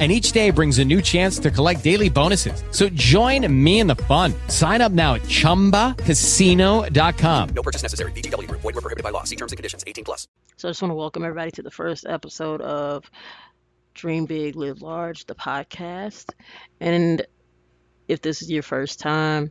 and each day brings a new chance to collect daily bonuses. So join me in the fun. Sign up now at ChumbaCasino.com. No purchase necessary. VGW. Void were prohibited by law. See terms and conditions. 18 plus. So I just want to welcome everybody to the first episode of Dream Big, Live Large, the podcast. And if this is your first time,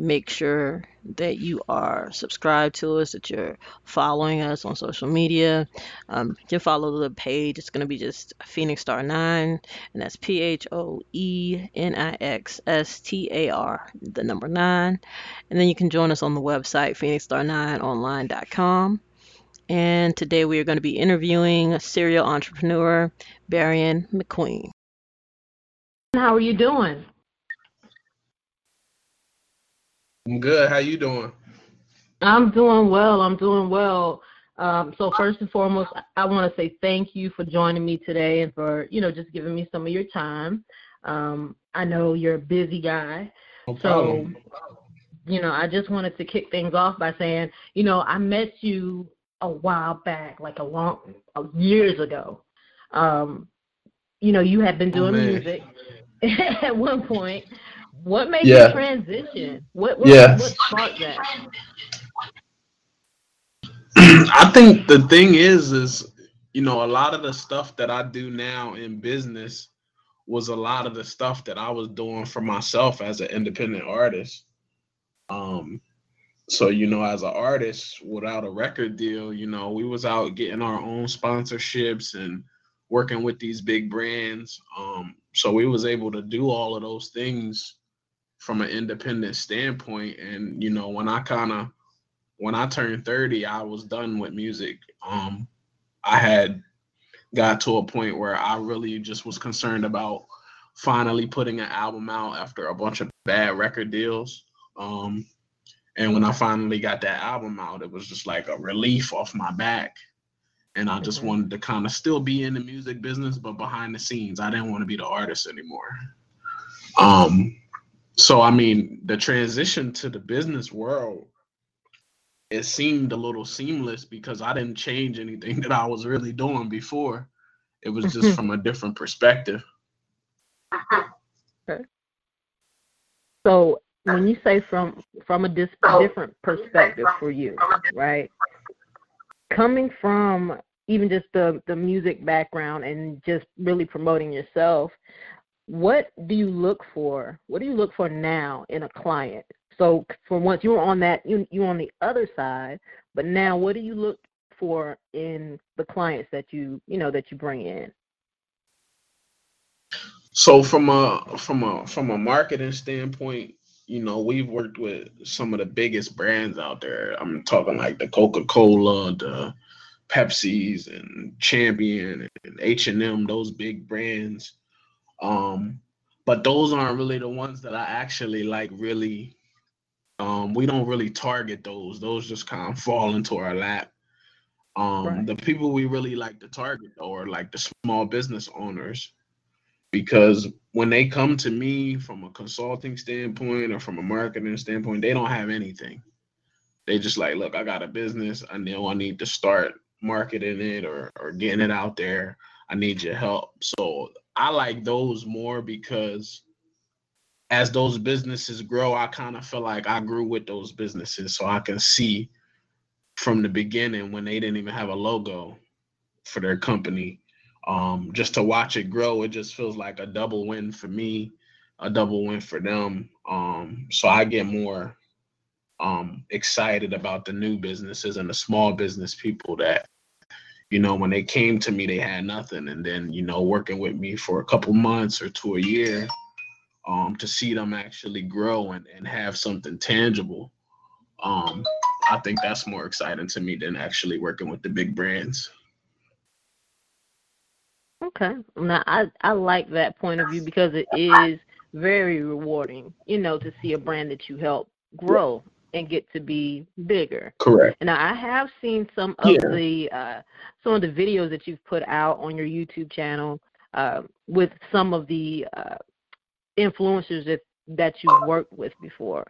make sure that you are subscribed to us, that you're following us on social media. Um, you can follow the page. It's going to be just Phoenix Star 9, and that's P H O E N I X S T A R, the number 9. And then you can join us on the website, phoenixstar9online.com. And today we are going to be interviewing serial entrepreneur Barion McQueen. How are you doing? I'm good. How you doing? I'm doing well. I'm doing well. Um, so first and foremost, I want to say thank you for joining me today and for you know just giving me some of your time. Um, I know you're a busy guy, No so you know I just wanted to kick things off by saying you know I met you a while back, like a long years ago. Um, you know you had been Oh, doing man. music at one point. What made Yeah. you transition? What what, Yeah. what sparked that? I think the thing is, is you know, a lot of the stuff that I do now in business was a lot of the stuff that I was doing for myself as an independent artist. Um, so you know, as an artist without a record deal, you know, we was out getting our own sponsorships and working with these big brands. Um, so we was able to do all of those things from an independent standpoint. And you know, when I kind of when I turned 30, I was done with music. Um, I had got to a point where I really just was concerned about finally putting an album out after a bunch of bad record deals. Um, and when I finally got that album out, it was just like a relief off my back. And I just Mhm. wanted to kind of still be in the music business, but behind the scenes, I didn't want to be the artist anymore. Um, so I mean, the transition to the business world it seemed a little seamless because I didn't change anything that I was really doing before. It was just mm-hmm. from a different perspective. Okay. So when you say from from a dis- different perspective for you, right? Coming from even just the the music background and just really promoting yourself, what do you look for? What do you look for now in a client? So for once you were on that you you on the other side, but now what do you look for in the clients that you you know that you bring in? So from a from a from a marketing standpoint, you know, we've worked with some of the biggest brands out there. I'm talking like the Coca-Cola, the Pepsi's and Champion and H&M, those big brands. Um, but those aren't really the ones that I actually like really um we don't really target those. Those just kind of fall into our lap. Um Right. the people we really like to target though are like the small business owners because when they come to me from a consulting standpoint or from a marketing standpoint, they don't have anything. They just like, look, I got a business. I know I need to start marketing it or or getting it out there. I need your help. So I like those more because as those businesses grow, I kind of feel like I grew with those businesses. So I can see from the beginning when they didn't even have a logo for their company um just to watch it grow it just feels like a double win for me a double win for them um so i get more um excited about the new businesses and the small business people that you know when they came to me they had nothing. And then you know working with me for a couple months or to a year um to see them actually grow and, and have something tangible um i think that's more exciting to me than actually working with the big brands. Okay. Now I I like that point of view because it is very rewarding, you know, to see a brand that you help grow and get to be bigger. Correct. Now I have seen some of Yeah. the uh, some of the videos that you've put out on your YouTube channel uh, with some of the uh, influencers that that you've worked with before.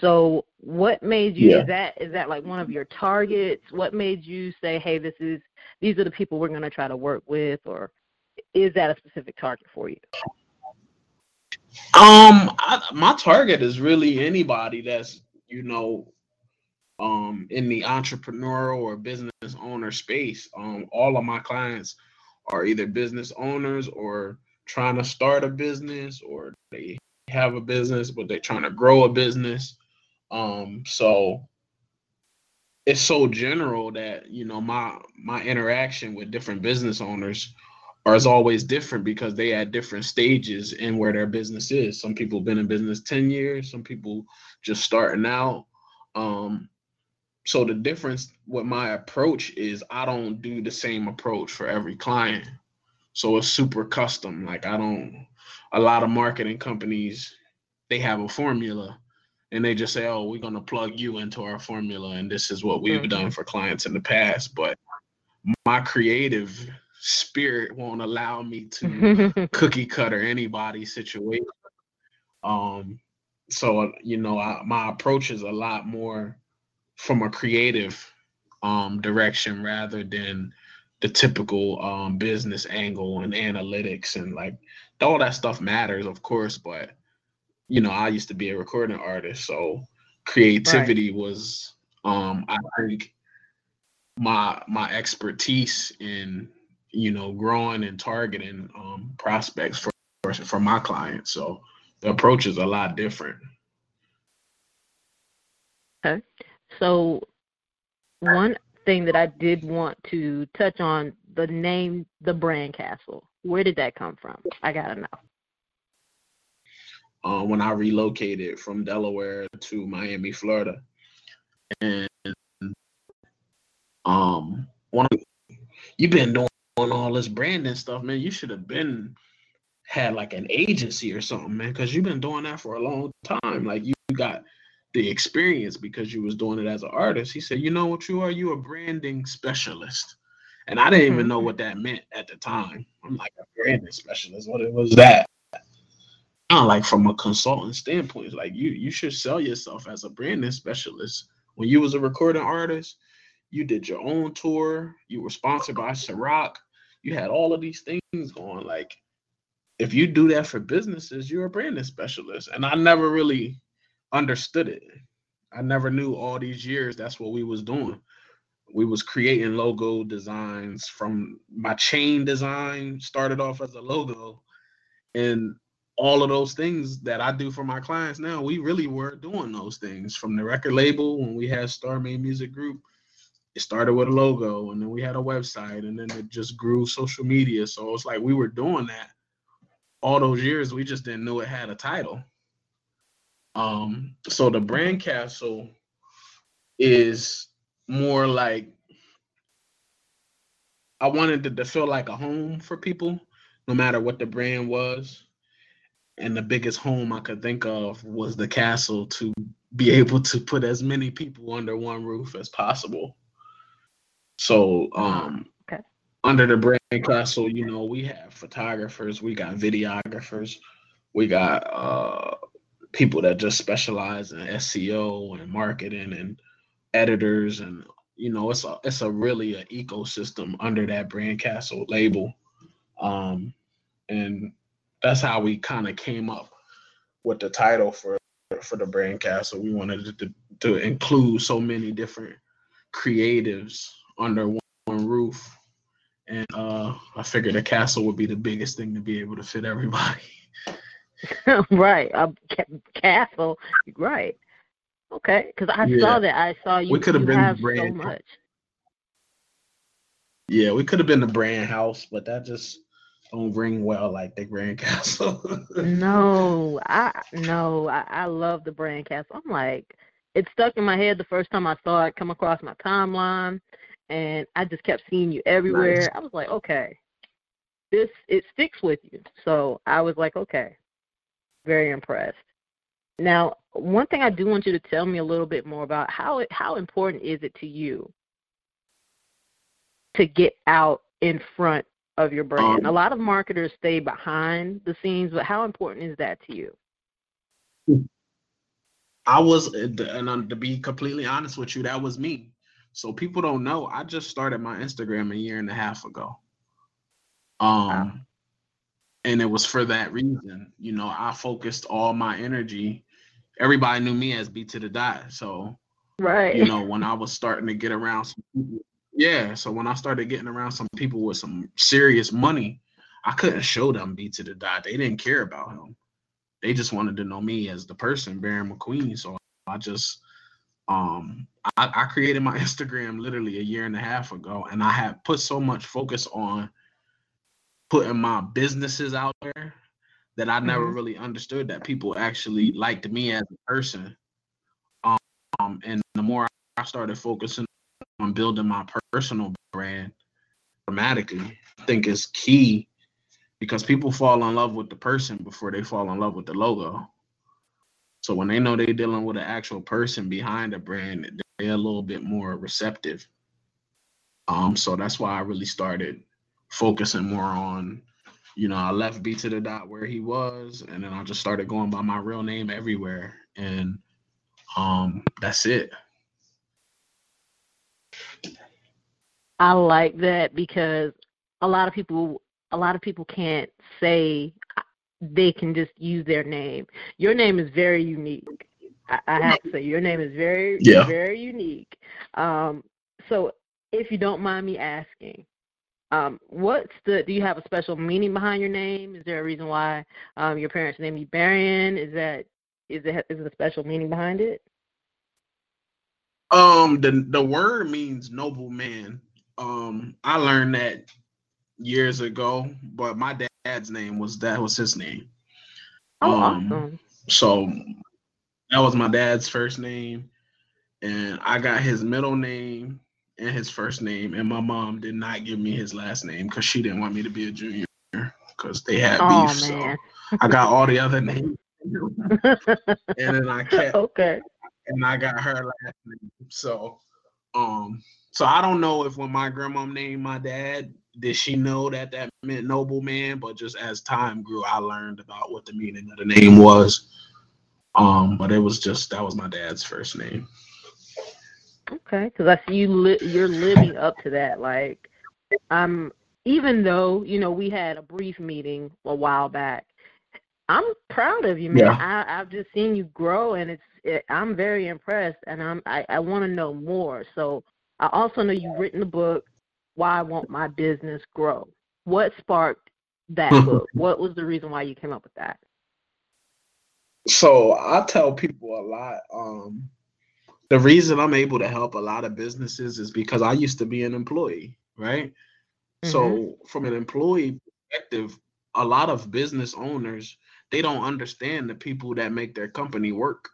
So what made you Yeah. is that is that like one of your targets? What made you say, hey, this is these are the people we're going to try to work with, or is that a specific target for you? Um, I, my target is really anybody that's you know, um, in the entrepreneurial or business owner space. Um, all of my clients are either business owners or trying to start a business, or they have a business but they're trying to grow a business. Um, so it's so general that you know my my interaction with different business owners are is always different because they at different stages in where their business is. Some people have been in business 10 years, some people just starting out. Um, so the difference with my approach is I don't do the same approach for every client. So it's super custom. Like I don't a lot of marketing companies, they have a formula and they just say, Oh, we're gonna plug you into our formula and this is what we've Mhm. done for clients in the past. But my creative spirit won't allow me to cookie cutter anybody's situation. Um, so you know, I, my approach is a lot more from a creative um direction rather than the typical um business angle and analytics and like all that stuff matters, of course, but you know, I used to be a recording artist, so creativity was um I think my my expertise in you know growing and targeting um prospects for for, my clients. So the approach is a lot different. Okay. So, one thing that I did want to touch on the name, the brand castle. Where did that come from? I gotta know. uh, when I relocated from Delaware to Miami, Florida. And um, one of you've been doing all this branding stuff, man. You should have been had like an agency or something, man, because you've been doing that for a long time. Like you got the experience because you was doing it as an artist. He said, "You know what you are? You a branding specialist." And I didn't even know mm-hmm. what that meant at the time. I'm like a branding specialist. What it was that? Not like from a consultant standpoint. Like you you should sell yourself as a branding specialist. When you was a recording artist, you did your own tour. You were sponsored by Ciroc. You had all of these things going. Like if you do that for businesses, you're a branding specialist. And I never really understood it. I never knew all these years that's what we was doing. We was creating logo designs from my chain design started off as a logo and all of those things that I do for my clients now, we really were doing those things from the record label when we had Star Main Music Group. It started with a logo and then we had a website and then it just grew social media. So it's like we were doing that all those years. We just didn't know it had a title. Um, so the brand castle is more like I wanted it to feel like a home for people, no matter what the brand was. And the biggest home I could think of was the castle to be able to put as many people under one roof as possible. So um Okay. under the brand castle, you know, we have photographers, we got videographers, we got uh people that just specialize in SEO and marketing and editors and you know it's a it's a really an ecosystem under that brand castle label um and that's how we kind of came up with the title for for the brand castle we wanted to, to include so many different creatives under one, one roof and uh i figured a castle would be the biggest thing to be able to fit everybody right, a ca- castle. Right. Okay, because I Yeah. saw that. I saw you. We could have been so brand- much. yeah we could have been the brand house but that just don't ring well like the grand castle No, I no, I, I love the brand castle. I'm like, it stuck in my head the first time I saw it come across my timeline, and I just kept seeing you everywhere. Nice. I was like, okay, this it sticks with you. So I was like, okay, very impressed. Now, one thing I do want you to tell me a little bit more about how it, how important is it to you to get out in front of your brand? Um, a lot of marketers stay behind the scenes, but how important is that to you? I was, and um, to be completely honest with you, that was me. So people don't know. I just started my Instagram a year and a half ago. Um, Wow. and it was for that reason. You know, I focused all my energy. Everybody knew me as B to the dot. So Right. you know, when I was starting to get around some people, yeah. So when I started getting around some people with some serious money, I couldn't show them B to the dot. They didn't care about him. They just wanted to know me as the person, Barion McQueen. So I just um I, I created my Instagram literally a year and a half ago, and I had put so much focus on putting my businesses out there that I never Mhm. really understood that people actually liked me as a person. Um, and the more I started focusing on building my personal brand dramatically, I think is key because people fall in love with the person before they fall in love with the logo. So when they know they're dealing with an actual person behind the brand, they're a little bit more receptive. Um, so that's why I really started focusing more on, you know, I left B to the dot where he was, and then I just started going by my real name everywhere. And um, that's it. I like that because a lot of people a lot of people can't say they can just use their name. Your name is very unique. I, I have to say your name is very Yeah. very unique. Um, so if you don't mind me asking, um, what's the do you have a special meaning behind your name? Is there a reason why um, your parents named you Barion? Is that is it is it a special meaning behind it? Um, the the word means noble man. Um, I learned that years ago, but my dad's name was that was his name. Oh, Um, awesome. So that was my dad's first name, and I got his middle name and his first name, and my mom did not give me his last name because she didn't want me to be a junior because they had Oh beef. So man. I got all the other names, and then I kept okay. and I got her last name. So, um, so I don't know if when my grandma named my dad, did she know that that meant noble man? But just as time grew, I learned about what the meaning of the name was. Um, but it was just that was my dad's first name. Okay, because I see you li- you're living up to that. Like, um, even though you know we had a brief meeting a while back, I'm proud of you, man. Yeah. I, I've just seen you grow, and it's it, I'm very impressed, and I'm I, I want to know more. So I also know you've written a book, Why Won't My Business Grow? What sparked that book? What was the reason why you came up with that? So I tell people a lot. Um, the reason I'm able to help a lot of businesses is because I used to be an employee, right? So from an employee perspective, a lot of business owners they don't understand the people that make their company work.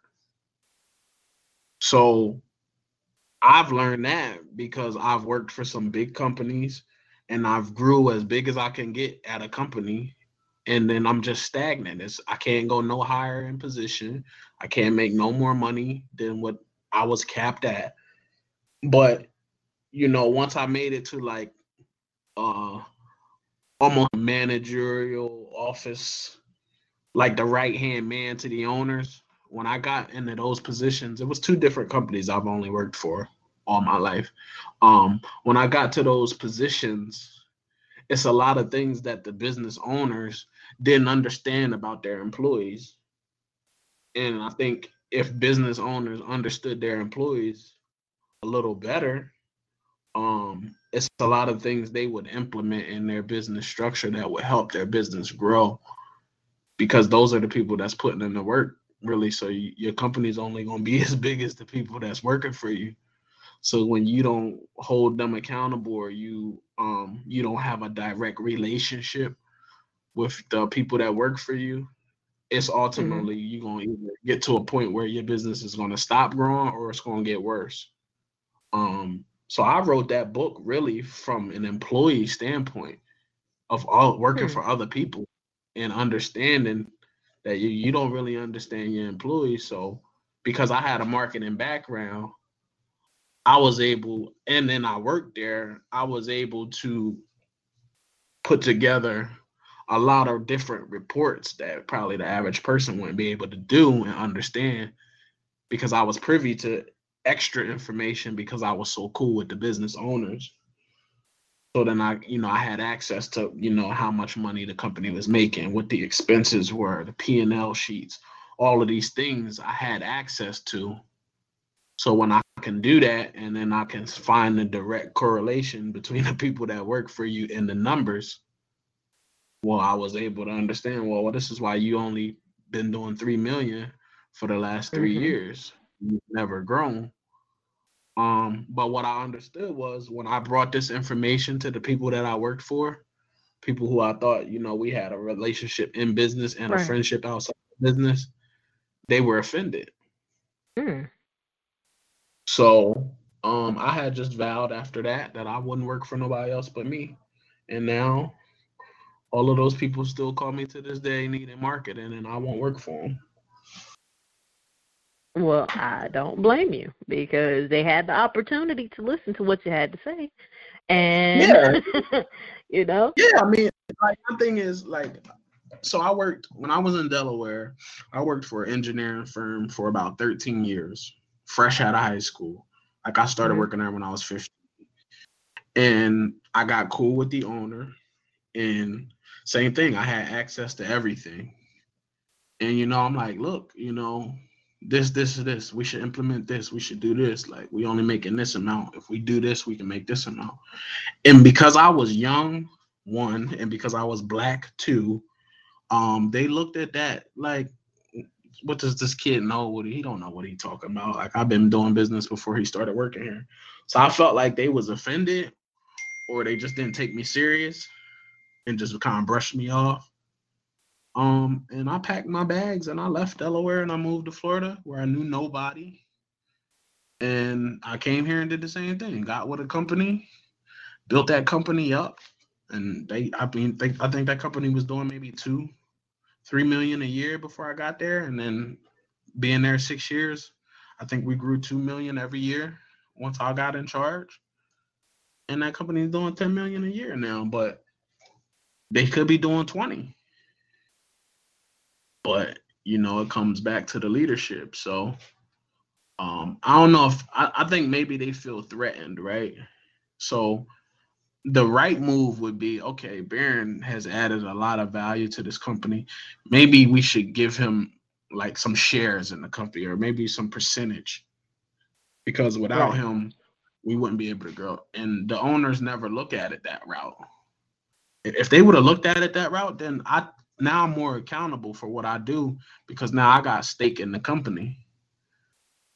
So I've learned that because I've worked for some big companies and I've grew as big as I can get at a company and then I'm just stagnant. It's I can't go no higher in position. I can't make no more money than what I was capped at. But you know, once I made it to like uh almost managerial office, like the right hand man to the owners, when I got into those positions, it was two different companies I've only worked for all my life. Um, when I got to those positions, it's a lot of things that the business owners didn't understand about their employees. And I think if business owners understood their employees a little better, um, it's a lot of things they would implement in their business structure that would help their business grow because those are the people that's putting in the work really so you, your company's only going to be as big as the people that's working for you so when you don't hold them accountable or you um you don't have a direct relationship with the people that work for you it's ultimately you're going to either get to a point where your business is going to stop growing or it's going to get worse um so i wrote that book really from an employee standpoint of all working Hmm. for other people and understanding that you, you don't really understand your employees. So because I had a marketing background, I was able, and then I worked there, I was able to put together a lot of different reports that probably the average person wouldn't be able to do and understand because I was privy to extra information because I was so cool with the business owners. So then I, you know, I had access to, you know, how much money the company was making, what the expenses were, the P and L sheets, all of these things I had access to. So when I can do that, and then I can find the direct correlation between the people that work for you and the numbers, well, I was able to understand. Well, well this is why you only been doing three million for the last 3 Mhm. years. You've never grown. Um, but what I understood was when I brought this information to the people that I worked for, people who I thought, you know, we had a relationship in business and a friendship outside of business, they were offended. Mm. So um I had just vowed after that that I wouldn't work for nobody else but me. And now all of those people still call me to this day needing marketing and I won't work for them. Well, I don't blame you because they had the opportunity to listen to what you had to say. And you know, Yeah, I mean, like my thing is like, so I worked when I was in Delaware. I worked for an engineering firm for about 13 years, fresh out of high school. Like I started Mhm. working there when I was 15, and I got cool with the owner. And same thing, I had access to everything. And you know, I'm like, look, you know, this, this, this. We should implement this. We should do this. Like we only making this amount. If we do this, we can make this amount. And because I was young, one, and because I was black, two, um, they looked at that like, what does this kid know? What he don't know what he talking about. Like I've been doing business before he started working here, so I felt like they was offended, or they just didn't take me serious, and just kind of brushed me off. Um, and I packed my bags and I left Delaware and I moved to Florida where I knew nobody. And I came here and did the same thing. Got with a company, built that company up, and they I mean they, I think that company was doing maybe two, three million a year before I got there, and then being there six years, I think we grew two million every year once I got in charge. And that company is doing 10 million a year now, but they could be doing 20. But you know, it comes back to the leadership. So um, I don't know if I, I think maybe they feel threatened, right? So the right move would be okay, Barion has added a lot of value to this company. Maybe we should give him like some shares in the company or maybe some percentage because without Right. him, we wouldn't be able to grow. And the owners never look at it that route. If if they would have looked at it that route, then I now I'm more accountable for what I do because now I got stake in the company.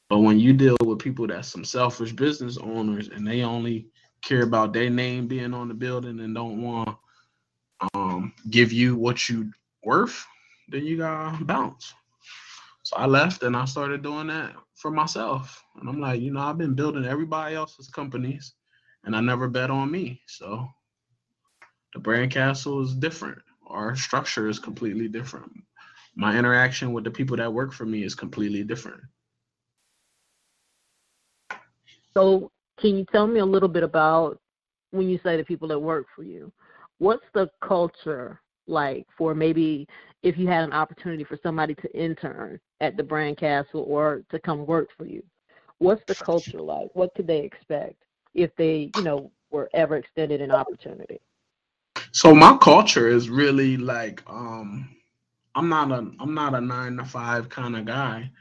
But when you deal with people that's some selfish business owners and they only care about their name being on the building and don't want to um, give you what you worth, then you gotta bounce. So I left and I started doing that for myself. And I'm like, you know, I've been building everybody else's companies and I never bet on me. So the brand castle is different. Our structure is completely different. My interaction with the people that work for me is completely different. so can you tell me a little bit about when you say the people that work for you? What's the culture like for maybe if you had an opportunity for somebody to intern at the Brand Castle or to come work for you? What's the culture like? What could they expect if they, you know, were ever extended an opportunity? So my culture is really like um I'm not a I'm not a nine to five kind of guy.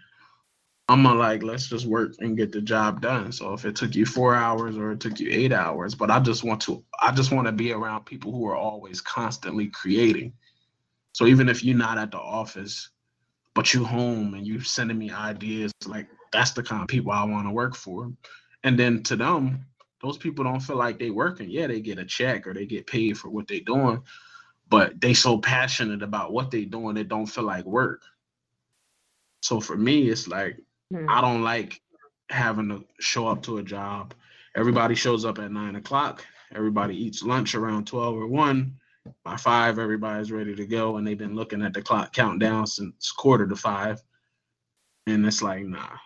I'm a like let's just work and get the job done. So if it took you four hours or it took you eight hours, but I just want to I just want to be around people who are always constantly creating. So even if you're not at the office, but you home and you sending me ideas, like that's the kind of people I want to work for. And then to them, those people don't feel like they're working. Yeah, they get a check or they get paid for what they're doing, but they so passionate about what they're doing, it don't feel like work. So for me, it's like Hmm. I don't like having to show up to a job. Everybody shows up at nine o'clock. Everybody eats lunch around twelve or one, by five, everybody's ready to go, and they've been looking at the clock countdown since quarter to five, and it's like, nah.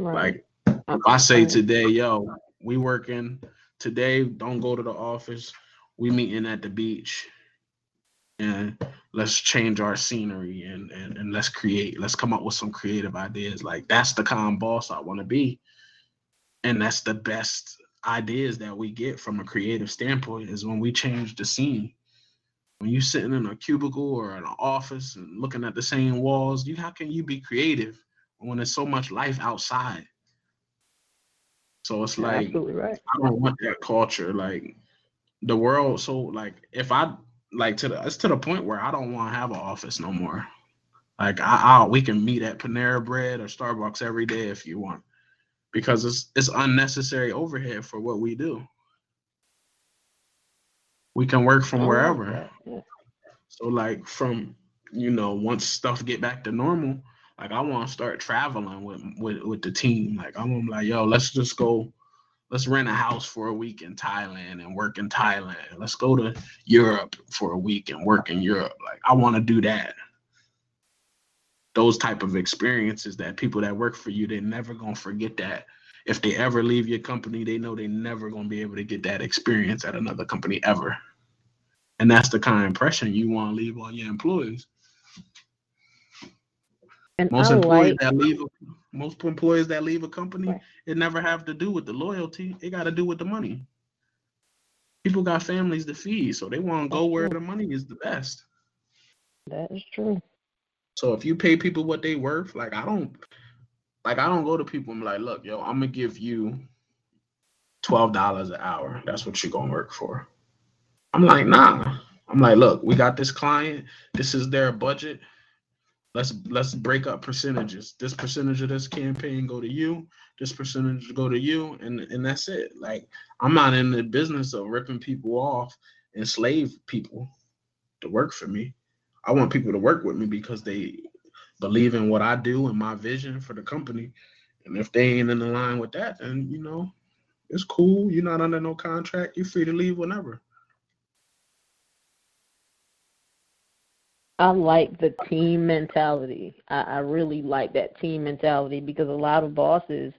Right. Like if I say today, yo, we working today, don't go to the office. We meeting at the beach and let's change our scenery and, and and let's create, let's come up with some creative ideas. Like that's the kind of boss I want to be. And that's the best ideas that we get from a creative standpoint is when we change the scene. When you're sitting in a cubicle or in an office and looking at the same walls, you how can you be creative when there's so much life outside? So it's You're like right. I don't want that culture. Like the world, so like if I like to the it's to the point where I don't want to have an office no more. Like I, I we can meet at Panera Bread or Starbucks every day if you want, because it's it's unnecessary overhead for what we do. We can work from oh, wherever. So like from you know once stuff get back to normal, like I want to start traveling with with with the team. Like I'm like yo, let's just go, let's rent a house for a week in Thailand and work in Thailand. Let's go to Europe for a week and work in Europe. Like I want to do that. Those type of experiences that people that work for you, they're never gonna forget that. If they ever leave your company, they know they're never gonna be able to get that experience at another company ever. And that's the kind of impression you want to leave on your employees. And Most I employees like that leave, a- most employees that leave a company, Right. it never have to do with the loyalty. It got to do with the money. People got families to feed, so they want to go where the money is the best. that is true. So if you pay people what they worth, like I don't, like I don't go to people and be like, look, yo, I'm gonna give you twelve dollars an hour. That's what you're gonna work for. I'm like, nah. I'm like, look, we got this client. This is their budget. Let's let's break up percentages. This percentage of this campaign go to you. This percentage go to you, and and that's it. Like I'm not in the business of ripping people off and slave people to work for me. I want people to work with me because they believe in what I do and my vision for the company. And if they ain't in the line with that, then you know, it's cool. You're not under no contract. You're free to leave whenever. I like the team mentality. I, I really like that team mentality because a lot of bosses,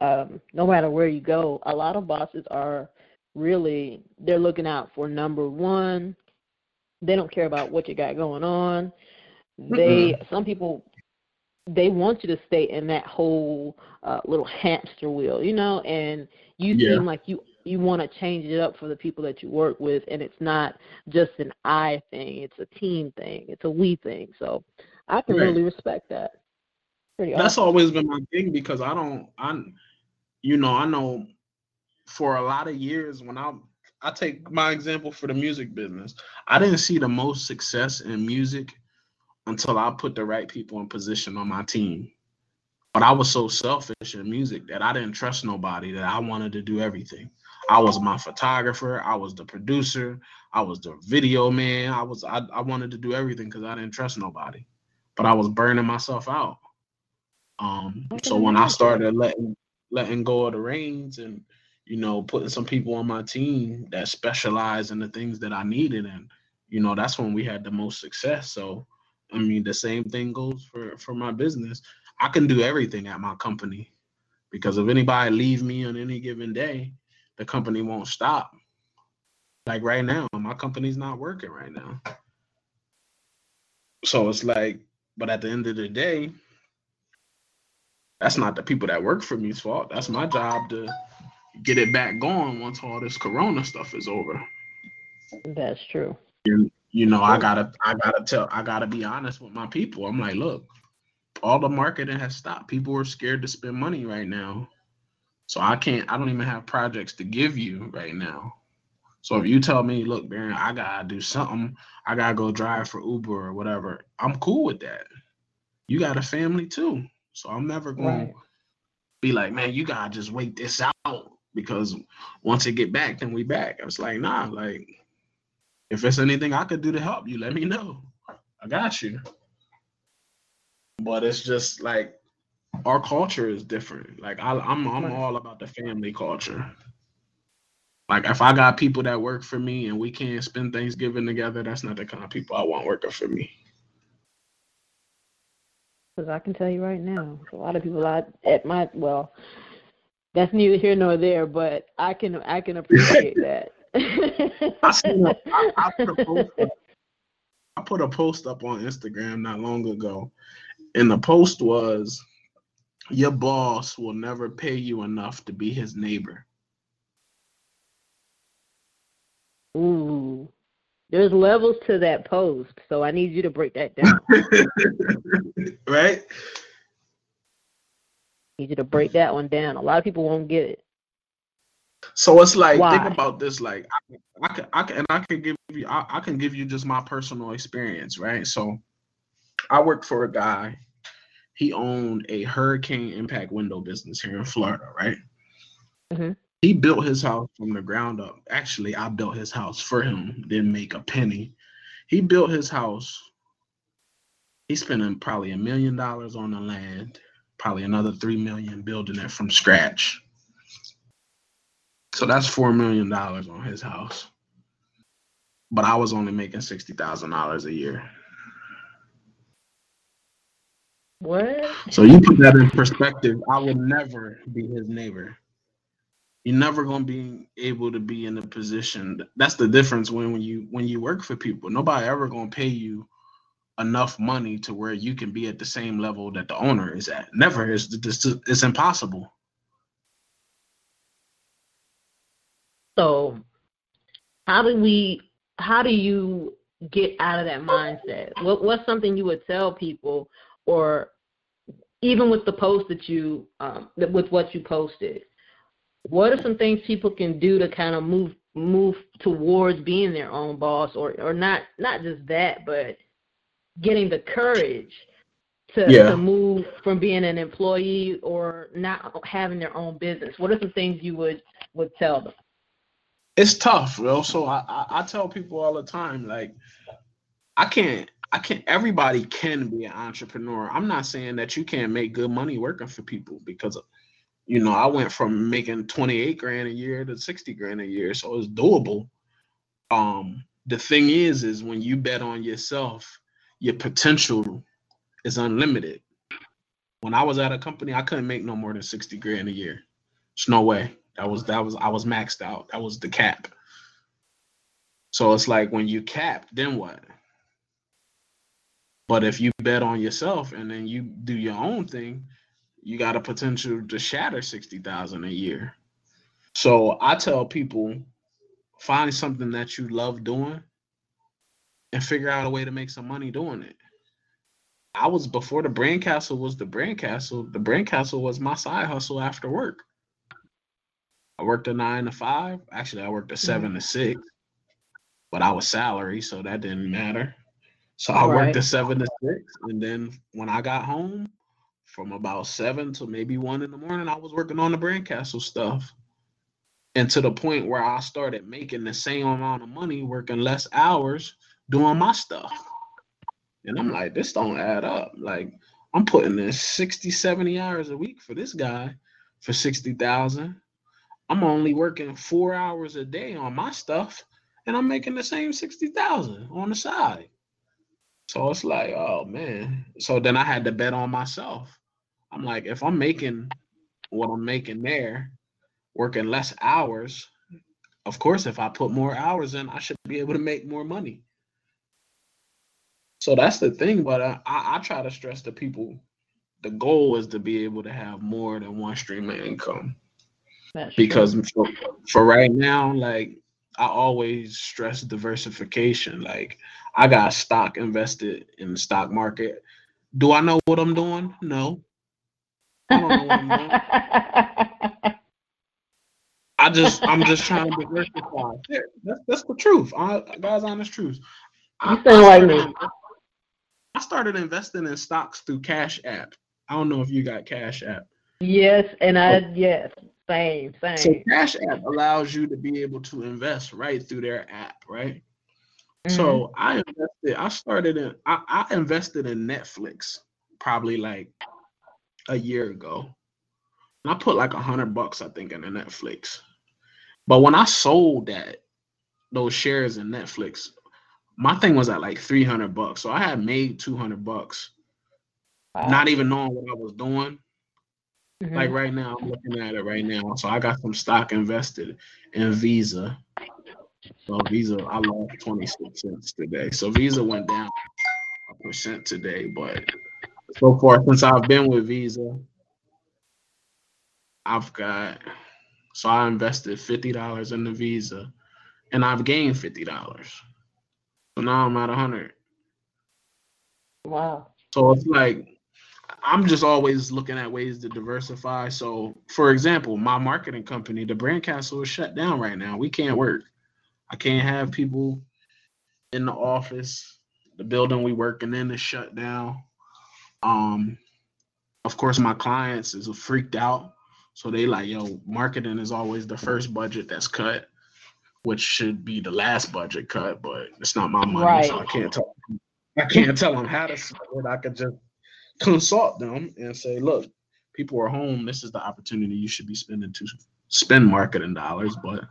um, no matter where you go, a lot of bosses are really they're looking out for number one. They don't care about what you got going on. They some people they want you to stay in that whole uh, little hamster wheel, you know, and you Yeah. seem like you you want to change it up for the people that you work with, and it's not just an I thing; it's a team thing, it's a we thing. So I can Right. really respect that. Pretty That's awesome. always been my thing because I don't I you know, I know for a lot of years when I I take my example for the music business. I didn't see the most success in music until I put the right people in position on my team. But I was so selfish in music that I didn't trust nobody that I wanted to do everything. I was my photographer, I was the producer, I was the video man. I was I, I wanted to do everything because I didn't trust nobody. But I was burning myself out. Um so when I started letting letting go of the reins and you know putting some people on my team that specialize in the things that I needed and you know that's when we had the most success. So I mean the same thing goes for for my business. I can do everything at my company because if anybody leave me on any given day, the company won't stop. Like right now, my company's not working right now. So it's like, but at the end of the day, that's not the people that work for me's fault. That's my job to get it back going once all this corona stuff is over. That's true. And you know, I gotta I gotta tell I gotta be honest with my people. I'm like, look, all the marketing has stopped. People are scared to spend money right now. So I can't I don't even have projects to give you right now. So if you tell me, look, Barion, I gotta do something, I gotta go drive for Uber or whatever, I'm cool with that. You got a family too. So I'm never gonna Right. be like, man, you gotta just wait this out because once it get back, then we back. I was like, nah, like if it's anything I could do to help you, let me know. I got you. But it's just like our culture is different. Like I, I'm, I'm all about the family culture. Like if I got people that work for me and we can't spend Thanksgiving together, that's not the kind of people I want working for me. Because I can tell you right now, a lot of people I at my well, that's neither here nor there, but I can I can appreciate that. I, seen a, I, I, put a post up, I put a post up on Instagram not long ago, and the post was, "Your boss will never pay you enough to be his neighbor." Ooh, there's levels to that post, so I need you to break that down. right? need you to break that one down. A lot of people won't get it. So it's like Why? think about this. Like I, I can, I can, and I can give you, I, I can give you just my personal experience, right? So I worked for a guy. He owned a hurricane impact window business here in Florida, right? Mhm. He built his house from the ground up. Actually, I built his house for him. Didn't make a penny. He built his house. He's spending probably a million dollars on the land, probably another three million building it from scratch. So that's four million dollars on his house. But I was only making sixty thousand dollars a year. What? So you put that in perspective, I would never be his neighbor. You're never gonna be able to be in a position. That's the difference when, when you when you work for people. Nobody ever gonna pay you enough money to where you can be at the same level that the owner is at. Never. It's it's, it's impossible. So, how do we? How do you get out of that mindset? What What's something you would tell people, or even with the post that you, um, with what you posted, what are some things people can do to kind of move move towards being their own boss, or or not not just that, but getting the courage to, Yeah. to move from being an employee or not having their own business? What are some things you would would tell them? it's tough, bro. So I, I I tell people all the time, like I can't I can't everybody can be an entrepreneur. I'm not saying that you can't make good money working for people because you know I went from making 28 grand a year to 60 grand a year, so it's doable. Um the thing is is when you bet on yourself, your potential is unlimited. When I was at a company, I couldn't make no more than 60 grand a year. There's no way. That was that was I was maxed out. That was the cap. So it's like when you cap, then what? But if you bet on yourself and then you do your own thing, you got a potential to shatter 60,000 a year. So I tell people find something that you love doing and figure out a way to make some money doing it. I was before the brand castle was the brand castle. The brand castle was my side hustle after work. I worked a nine to five. Actually, I worked a 7 to six, but I was salary, so that didn't matter. So I worked a seven to six, and then when I got home, from about seven to maybe one in the morning, I was working on the brand castle stuff. And to the point where I started making the same amount of money, working less hours, doing my stuff. And I'm like, this don't add up. Like, I'm putting in 60, 70 hours a week for this guy for 60,000. I'm only working four hours a day on my stuff, and I'm making the same 60,000 on the side. So it's like, oh man. So then I had to bet on myself. I'm like, if I'm making what I'm making there, working less hours, of course, if I put more hours in, I should be able to make more money. So that's the thing. But I, I, I try to stress to people the goal is to be able to have more than one stream of income That's because for, for right now, like I always stress diversification. Like I got stock invested in the stock market. Do I know what I'm doing? No. I don't know what I'm doing. I just I'm just trying to diversify. Yeah, that's that's the truth. I, guys, honest truth. I, You sound like me. I started investing in stocks through Cash App. I don't know if you got Cash App. yes, and I oh. yes, same, So. Cash App allows you to be able to invest right through their app, right? Mhm. So I invested. I started in. I, I invested in Netflix probably like a year ago, and I put like a hundred bucks, I think, in the Netflix. But when I sold that those shares in Netflix, my thing was at like 300 bucks. So I had made 200 bucks, Wow. not even knowing what I was doing. Mhm. Like right now, I'm looking at it right now. So I got some stock invested in Visa. So Visa, I lost 26 cents today. So Visa went down a percent today, but so far since I've been with Visa, I've got so I invested fifty dollars in the Visa, and I've gained fifty dollars. So now I'm at a hundred. wow. So it's like I'm just always looking at ways to diversify. So, for example, my marketing company, the Brand Castle, is shut down right now. We can't work. I can't have people in the office. The building we working in is shut down. Um, of course, my clients is freaked out. So they like, yo, marketing is always the first budget that's cut, which should be the last budget cut, but it's not my money, so I can't tell. I can't tell them how to spend it. I could just consult them and say, look, people are home. This is the opportunity you should be spending to spend marketing dollars. But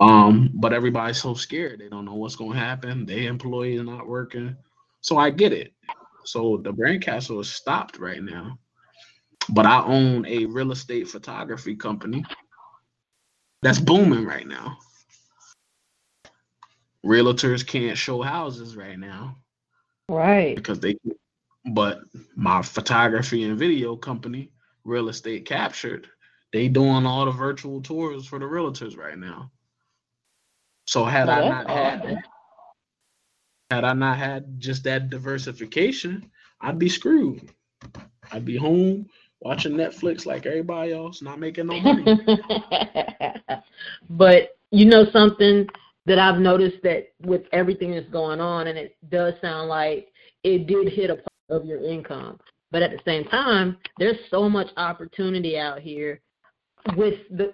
um, but everybody's so scared. They don't know what's gonna happen. Their employee is not working. So I get it. So the brand castle is stopped right now. But I own a real estate photography company that's booming right now. Realtors can't show houses right now Right. because they but my photography and video company real estate captured they doing all the virtual tours for the realtors right now. So had i not had had i not had just that diversification i'd be screwed. I'd be home watching netflix like everybody else not making no money. But you know something that I've noticed that with everything that's going on, and it does sound like it did hit a of your income. But at the same time, there's so much opportunity out here with the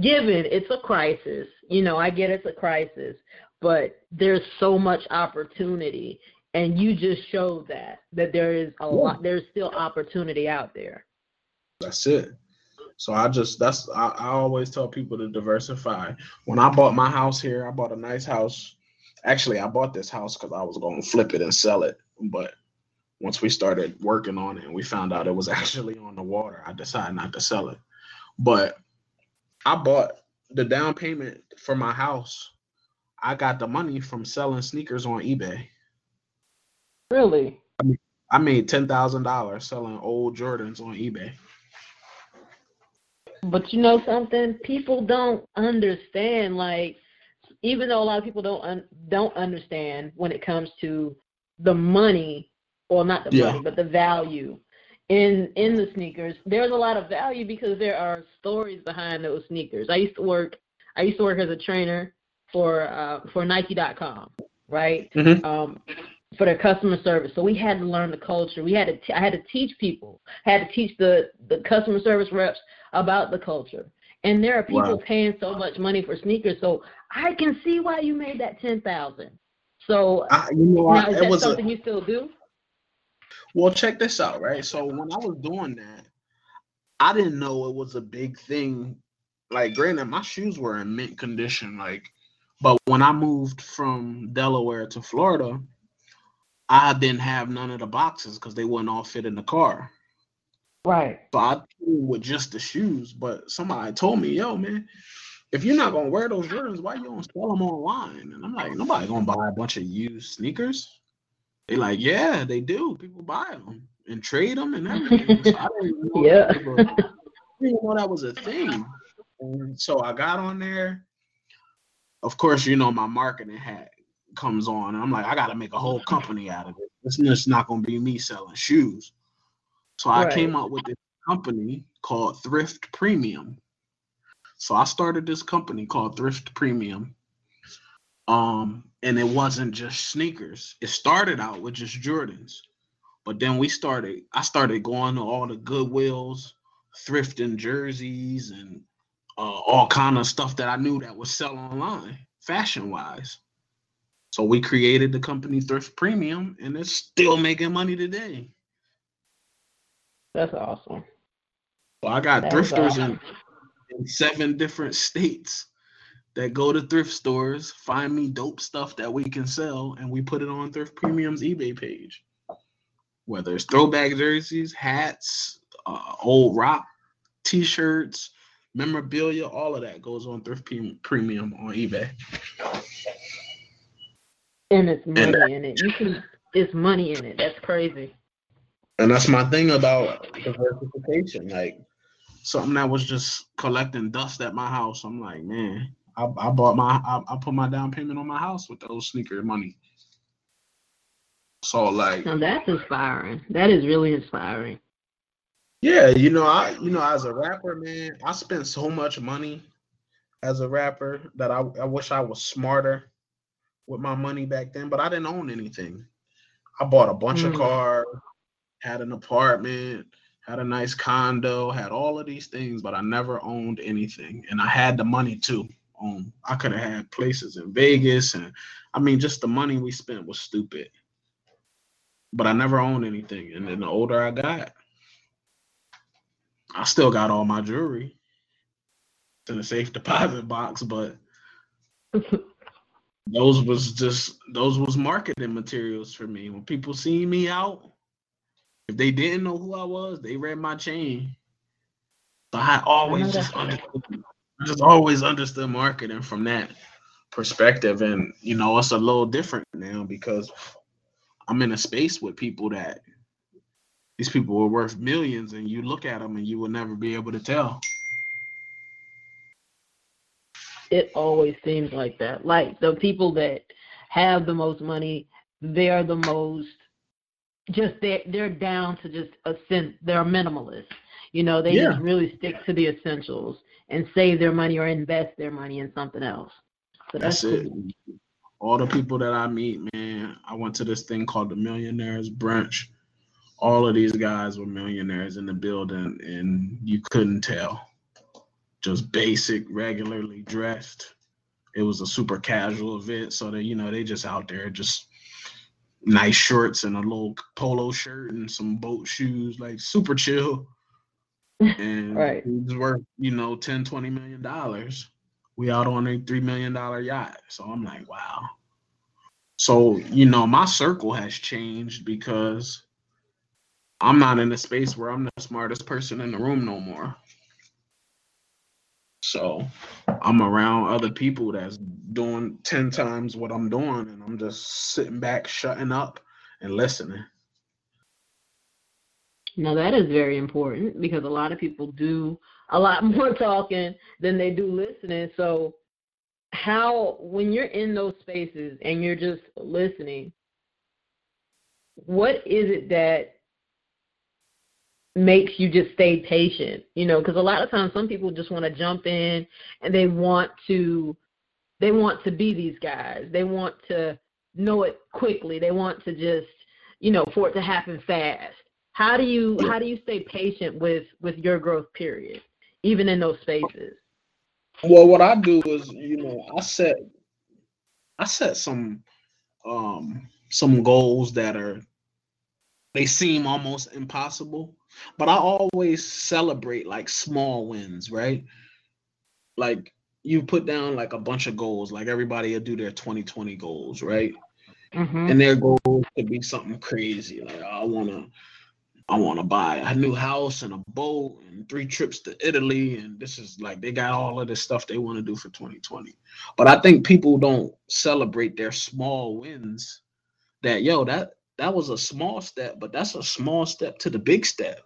given it's a crisis. You know, I get it's a crisis, but there's so much opportunity and you just showed that that there is a lot there's still opportunity out there. That's it. So I just that's I, I always tell people to diversify. When I bought my house here, I bought a nice house. Actually, I bought this house because I was going to flip it and sell it. But once we started working on it and we found out it was actually on the water, I decided not to sell it. But I bought the down payment for my house. I got the money from selling sneakers on eBay. Really? I made ten thousand dollars selling old Jordans on eBay. But you know something? People don't understand. Like, even though a lot of people don't un- don't understand when it comes to the money, or not the Yeah. money, but the value in in the sneakers. There's a lot of value because there are stories behind those sneakers. I used to work. I used to work as a trainer for uh, for Nike.com, right? Mhm. Um, for their customer service. So we had to learn the culture. We had to. T- I had to teach people. had to teach the the customer service reps about the culture. And there are people Wow. paying so much money for sneakers. So I can see why you made that ten thousand. So I, you know, I, is that was a, something you still do? Well, check this out, right? So when I was doing that, I didn't know it was a big thing. Like, granted, my shoes were in mint condition, like, but when I moved from Delaware to Florida, I didn't have none of the boxes because they wouldn't all fit in the car. Right. So I with just the shoes. But somebody told me, "Yo, man, if you're not gonna wear those Jordans, why you don't sell them online?" And I'm like, "Nobody gonna buy a bunch of used sneakers." They like, "Yeah, they do. People buy them and trade them and everything." So I didn't know Yeah. that was didn't know that was a thing. And so I got on there. Of course, you know my marketing hat comes on. And I'm like, I got to make a whole company out of it. It's just not gonna be me selling shoes. So I Right. came up with this company called Thrift Premium. So I started this company called Thrift Premium. Um, and it wasn't just sneakers. It started out with just Jordans. But then we started, I started going to all the Goodwills, thrifting jerseys and uh, all kind of stuff that I knew that would sell online, fashion wise. So we created the company Thrift Premium, and it's still making money today. That's awesome. So I got thrifters awesome. in, in seven different states that go to thrift stores, find me dope stuff that we can sell, and we put it on Thrift Premium's eBay page. Whether it's throwback jerseys, hats, uh, old rock t-shirts, memorabilia, all of that goes on Thrift Premium on eBay. And it's money And- in it. You can. It's money in it. That's crazy. And that's my thing about diversification. Like something that was just collecting dust at my house. I'm like, man, I, I bought my I, I put my down payment on my house with those sneaker money. So like Now that's inspiring. That is really inspiring. Yeah, you know, I you know, as a rapper, man, I spent so much money as a rapper that I, I wish I was smarter with my money back then, but I didn't own anything. I bought a bunch of Mm. cars, had an apartment, had a nice condo, had all of these things, but I never owned anything. And I had the money to own. I could have had places in Vegas and I mean just the money we spent was stupid. But I never owned anything. And then the older I got, I still got all my jewelry in a safe deposit box, but those was just those was marketing materials for me. When people see me out, if they didn't know who I was, they read my chain. So I always just understood, I just always understood marketing from that perspective. And you know, it's a little different now because I'm in a space with people that these people are worth millions, and you look at them and you will never be able to tell. It always seems like that. Like the people that have the most money, they're the most just they they're down to just a sense they're minimalist. You know, they Yeah. just really stick to the essentials and save their money or invest their money in something else. So that's, That's it. cool. All the people that I meet, man, I went to this thing called the Millionaires Brunch. All of these guys were millionaires in the building, and you couldn't tell. Just basic, regularly dressed. It was a super casual event, so that you know they just out there, just nice shorts and a little polo shirt and some boat shoes, like super chill. And Right. it's worth, you know, 10, 20 million dollars we out on a three million dollar yacht. So I'm like, wow. So, you know, my circle has changed because I'm not in a space where I'm the smartest person in the room no more. So I'm around other people that's doing 10 times what I'm doing, and I'm just sitting back, shutting up, and listening. Now that is very important because a lot of people do a lot more talking than they do listening. So how when you're in those spaces and you're just listening, what is it that makes you just stay patient? You know, because a lot of times some people just want to jump in and they want to they want to be these guys. They want to know it quickly. They want to just, you know, for it to happen fast. How do you how do you stay patient with with your growth period, even in those spaces? Well, what I do is, you know, I set I set some um some goals that are they seem almost impossible, but I always celebrate like small wins, right? Like you put down like a bunch of goals, like everybody will do their 2020 goals, right? Mm-hmm. and their goal could be something crazy like i want to i want to buy a new house and a boat and three trips to italy and this is like they got all of this stuff they want to do for 2020 but i think people don't celebrate their small wins that yo that that was a small step but that's a small step to the big step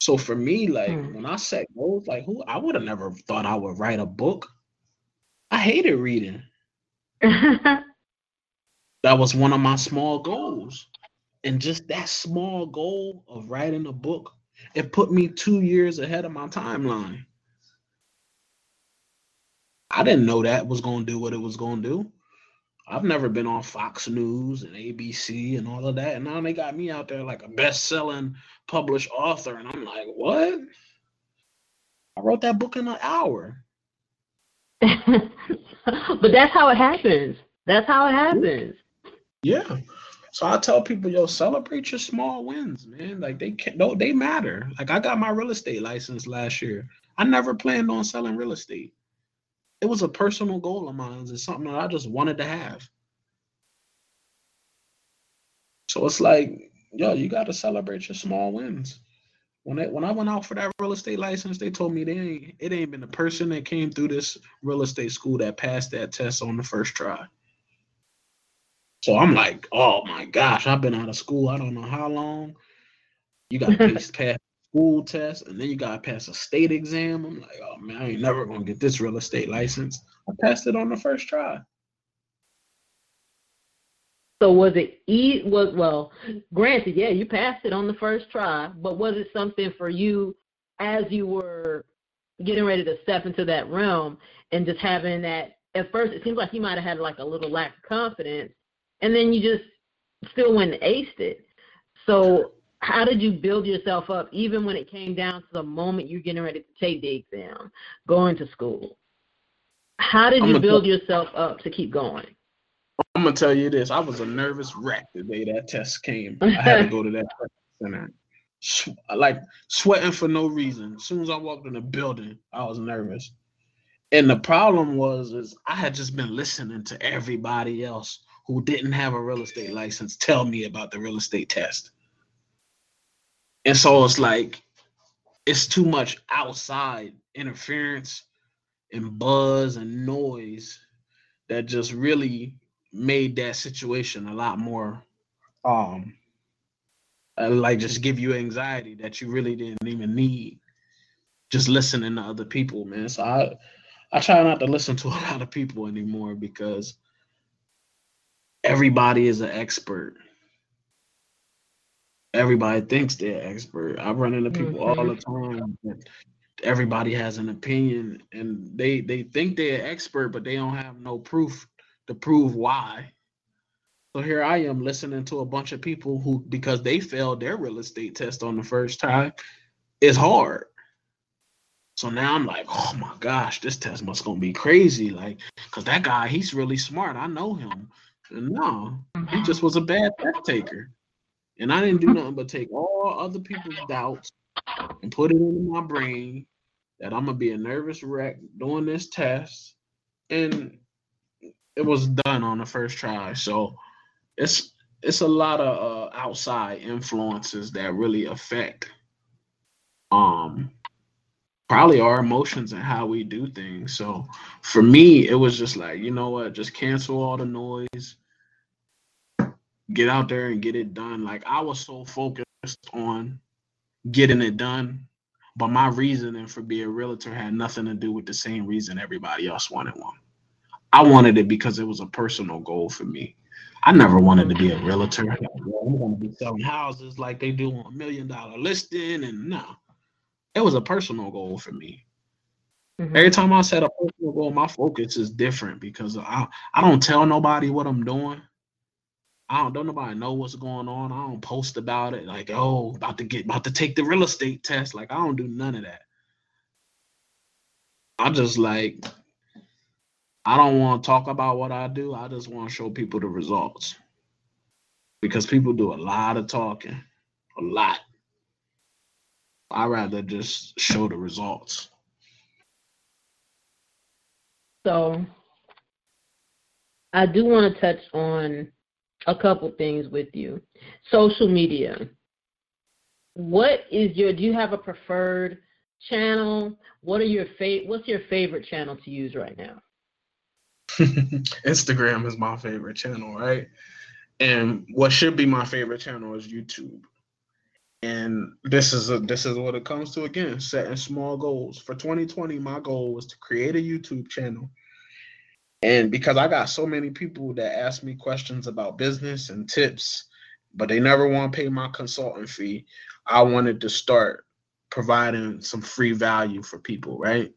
so for me like Hmm. when i set goals like who i would have never thought i would write a book i hated reading that was one of my small goals. And just that small goal of writing a book, it put me two years ahead of my timeline. I didn't know that was going to do what it was going to do. I've never been on Fox News and ABC and all of that. And now they got me out there like a best selling published author. And I'm like, what? I wrote that book in an hour. but that's how it happens. That's how it happens. Yeah. So I tell people, yo, celebrate your small wins, man. Like they can't, no, they matter. Like I got my real estate license last year. I never planned on selling real estate. It was a personal goal of mine. It's something that I just wanted to have. So it's like, yo, you got to celebrate your small wins. When I, when I went out for that real estate license, they told me they ain't it ain't been the person that came through this real estate school that passed that test on the first try. So I'm like, oh my gosh, I've been out of school. I don't know how long. You got to pass school test, and then you got to pass a state exam. I'm like, oh man, I ain't never gonna get this real estate license. I passed it on the first try. So was it e was well, granted, yeah, you passed it on the first try, but was it something for you as you were getting ready to step into that realm and just having that at first it seems like you might have had like a little lack of confidence and then you just still went and aced it. So how did you build yourself up even when it came down to the moment you're getting ready to take the exam, going to school? How did you build yourself up to keep going? I'm gonna tell you this. I was a nervous wreck the day that test came. I had to go to that center. Like sweating for no reason. As soon as I walked in the building, I was nervous. And the problem was is I had just been listening to everybody else who didn't have a real estate license tell me about the real estate test. And so it's like it's too much outside interference and buzz and noise that just really made that situation a lot more um uh, like just give you anxiety that you really didn't even need just listening to other people man so i i try not to listen to a lot of people anymore because everybody is an expert everybody thinks they're expert i run into people mm-hmm. all the time everybody has an opinion and they they think they're expert but they don't have no proof to prove why. So here I am listening to a bunch of people who, because they failed their real estate test on the first time, it's hard. So now I'm like, oh my gosh, this test must gonna be crazy. Like, cause that guy, he's really smart. I know him. And no, he mm-hmm. just was a bad test taker. And I didn't do nothing but take all other people's doubts and put it into my brain that I'm gonna be a nervous wreck doing this test. And it was done on the first try. So it's it's a lot of uh, outside influences that really affect um probably our emotions and how we do things. So for me, it was just like, you know what, just cancel all the noise, get out there and get it done. Like I was so focused on getting it done, but my reasoning for being a realtor had nothing to do with the same reason everybody else wanted one. I wanted it because it was a personal goal for me. I never wanted to be a realtor. I'm going to be selling houses like they do on a million dollar listing, and no, it was a personal goal for me. Mm-hmm. Every time I set a personal goal, my focus is different because I I don't tell nobody what I'm doing. I don't don't nobody know what's going on. I don't post about it like oh about to get about to take the real estate test. Like I don't do none of that. I just like I don't want to talk about what I do. I just want to show people the results. Because people do a lot of talking, a lot. I rather just show the results. So I do want to touch on a couple things with you. Social media. What is your do you have a preferred channel? What are your fa- what's your favorite channel to use right now? Instagram is my favorite channel, right? And what should be my favorite channel is YouTube. And this is a, this is what it comes to again, setting small goals. For 2020, my goal was to create a YouTube channel. And because I got so many people that ask me questions about business and tips, but they never want to pay my consultant fee, I wanted to start providing some free value for people, right?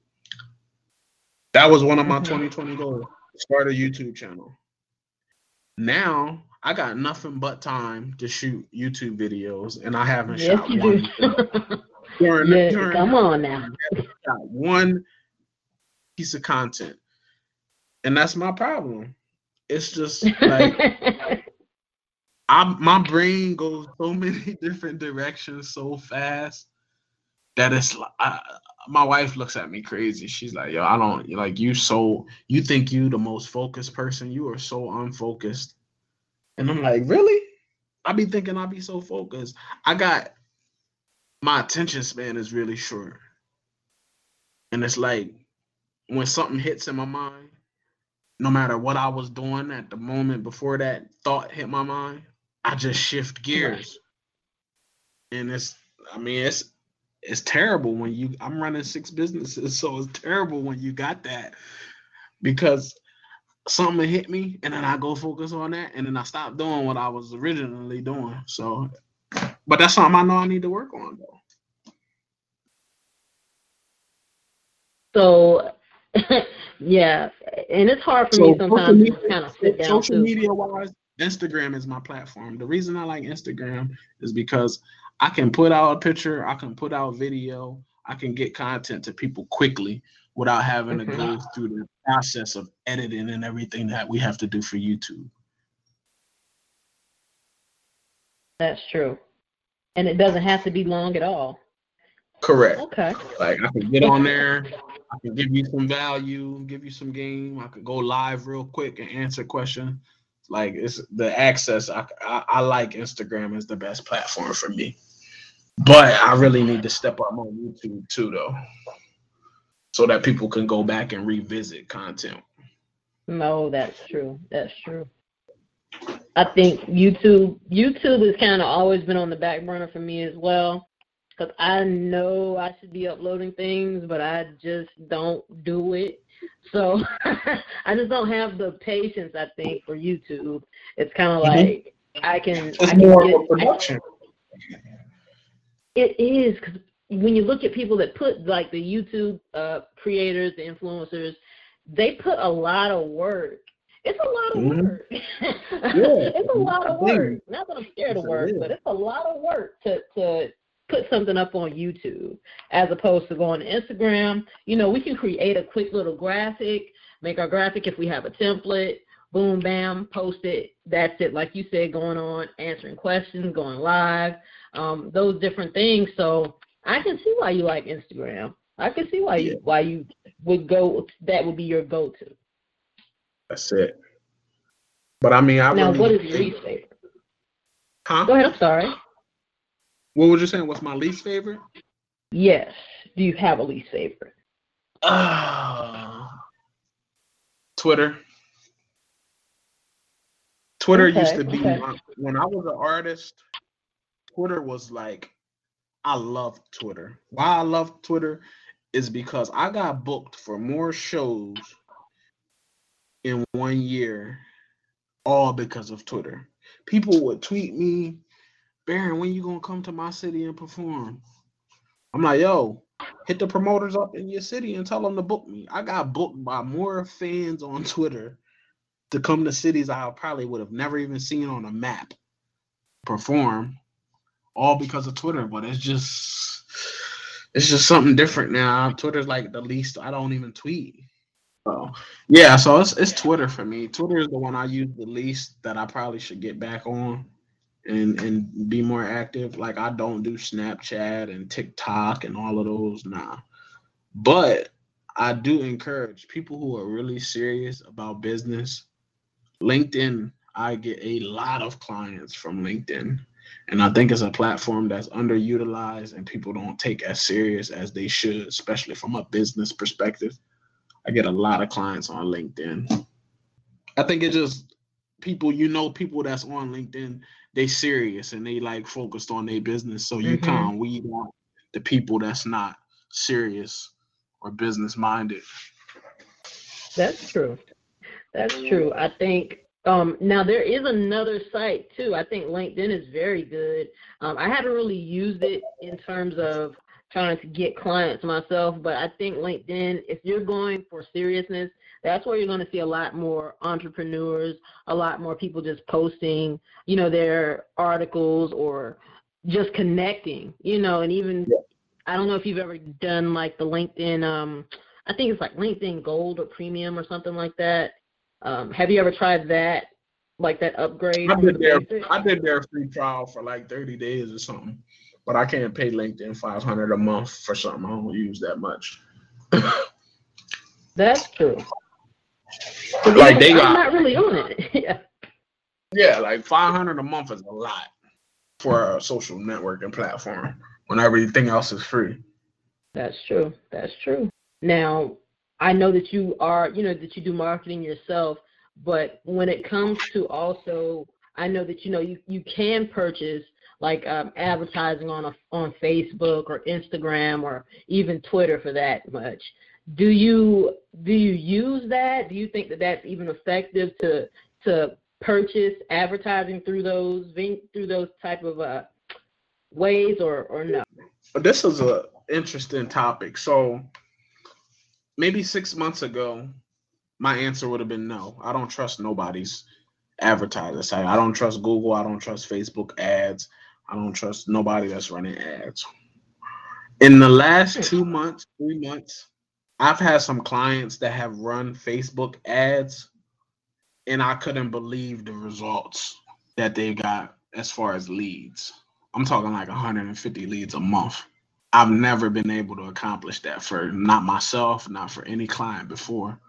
That was one of my 2020 mm-hmm. goals start a YouTube channel. Now I got nothing but time to shoot YouTube videos, and I haven't yes, shot one. during, yes, during, come on now. Got one piece of content, and that's my problem. It's just like I my brain goes so many different directions so fast that it's like my wife looks at me crazy. She's like, "Yo, I don't like you. So you think you the most focused person? You are so unfocused." And I'm like, "Really?" I be thinking I be so focused. I got my attention span is really short, and it's like when something hits in my mind, no matter what I was doing at the moment before that thought hit my mind, I just shift gears. And it's I mean it's it's terrible when you I'm running six businesses, so it's terrible when you got that because something hit me and then I go focus on that and then I stop doing what I was originally doing. So but that's something I know I need to work on though. So yeah, and it's hard for So me sometimes media, to kind of sit down social too. media wise, Instagram is my platform. The reason I like Instagram is because I can put out a picture, I can put out video, I can get content to people quickly without having to go mm-hmm. through the process of editing and everything that we have to do for YouTube. That's true, and it doesn't have to be long at all. Correct. Okay. Like I can get on there, I can give you some value, give you some game. I could go live real quick and answer questions. Like it's the access. I, I I like Instagram is the best platform for me, but I really need to step up on YouTube too, though, so that people can go back and revisit content. No, that's true. That's true. I think YouTube YouTube has kind of always been on the back burner for me as well. Because I know I should be uploading things, but I just don't do it. So I just don't have the patience, I think, for YouTube. It's kind of Mhm. like I can. It's I can more get, of a production. It is because when you look at people that put like the YouTube uh, creators, the influencers, they put a lot of work. It's a lot of Mhm. work. it's a lot of work. Not that I'm scared of work, but it's a lot of work to to put something up on YouTube as opposed to going to Instagram. You know, we can create a quick little graphic, make our graphic if we have a template. Boom, bam, post it. That's it. Like you said, going on, answering questions, going live, um, those different things. So I can see why you like Instagram. I can see why you why you would go. That would be your go-to. That's it. But I mean, I now, really what is your least favorite? Huh? Go ahead. I'm sorry. What was you saying? What's my least favorite? Yes. Do you have a least favorite? Uh, Twitter. Twitter Okay, used to be okay. my, when I was an artist. Twitter was like, I love Twitter. Why I love Twitter is because I got booked for more shows in one year, all because of Twitter. People would tweet me, Barion, when you gonna come to my city and perform? I'm like, yo, hit the promoters up in your city and tell them to book me. I got booked by more fans on Twitter to come to cities I probably would have never even seen on a map perform, all because of Twitter. But it's just, it's just something different now. Twitter's like the least. I don't even tweet. So yeah, so it's it's Twitter for me. Twitter is the one I use the least that I probably should get back on and and be more active. Like I don't do Snapchat and TikTok and all of those. Nah. But I do encourage people who are really serious about business. LinkedIn, I get a lot of clients from LinkedIn. And I think it's a platform that's underutilized and people don't take as serious as they should, especially from a business perspective. I get a lot of clients on LinkedIn. I think it just people, you know, people that's on LinkedIn, they serious and they like focused on their business. So you Mhm. kind of weed out the people that's not serious or business minded. That's true. That's true. I think um, now there is another site too. I think LinkedIn is very good. Um, I haven't really used it in terms of trying to get clients myself, but I think LinkedIn, if you're going for seriousness, that's where you're going to see a lot more entrepreneurs, a lot more people just posting, you know, their articles or just connecting, you know, and even I don't know if you've ever done like the LinkedIn um I think it's like LinkedIn Gold or Premium or something like that. Um, have you ever tried that like that upgrade? I from did the their basic? I did their free trial for like 30 days or something. But I can't pay LinkedIn 500 a month for something I don't use that much. That's true. Like, they I'm not really on it. yeah. Yeah, like 500 a month is a lot for a social networking platform when everything else is free. That's true. That's true. Now, I know that you are, you know, that you do marketing yourself, but when it comes to also, I know that you know you, you can purchase like um, advertising on a, on Facebook or Instagram or even Twitter for that much. Do you do you use that? Do you think that that's even effective to to purchase advertising through those through those type of uh, ways or or no? This is a interesting topic. So maybe six months ago, my answer would have been no. I don't trust nobody's advertiser site. I don't trust Google. I don't trust Facebook ads. I don't trust nobody that's running ads. In the last hmm. two months, three months, I've had some clients that have run Facebook ads, and I couldn't believe the results that they got as far as leads. I'm talking like 150 leads a month. I've never been able to accomplish that for not myself, not for any client before.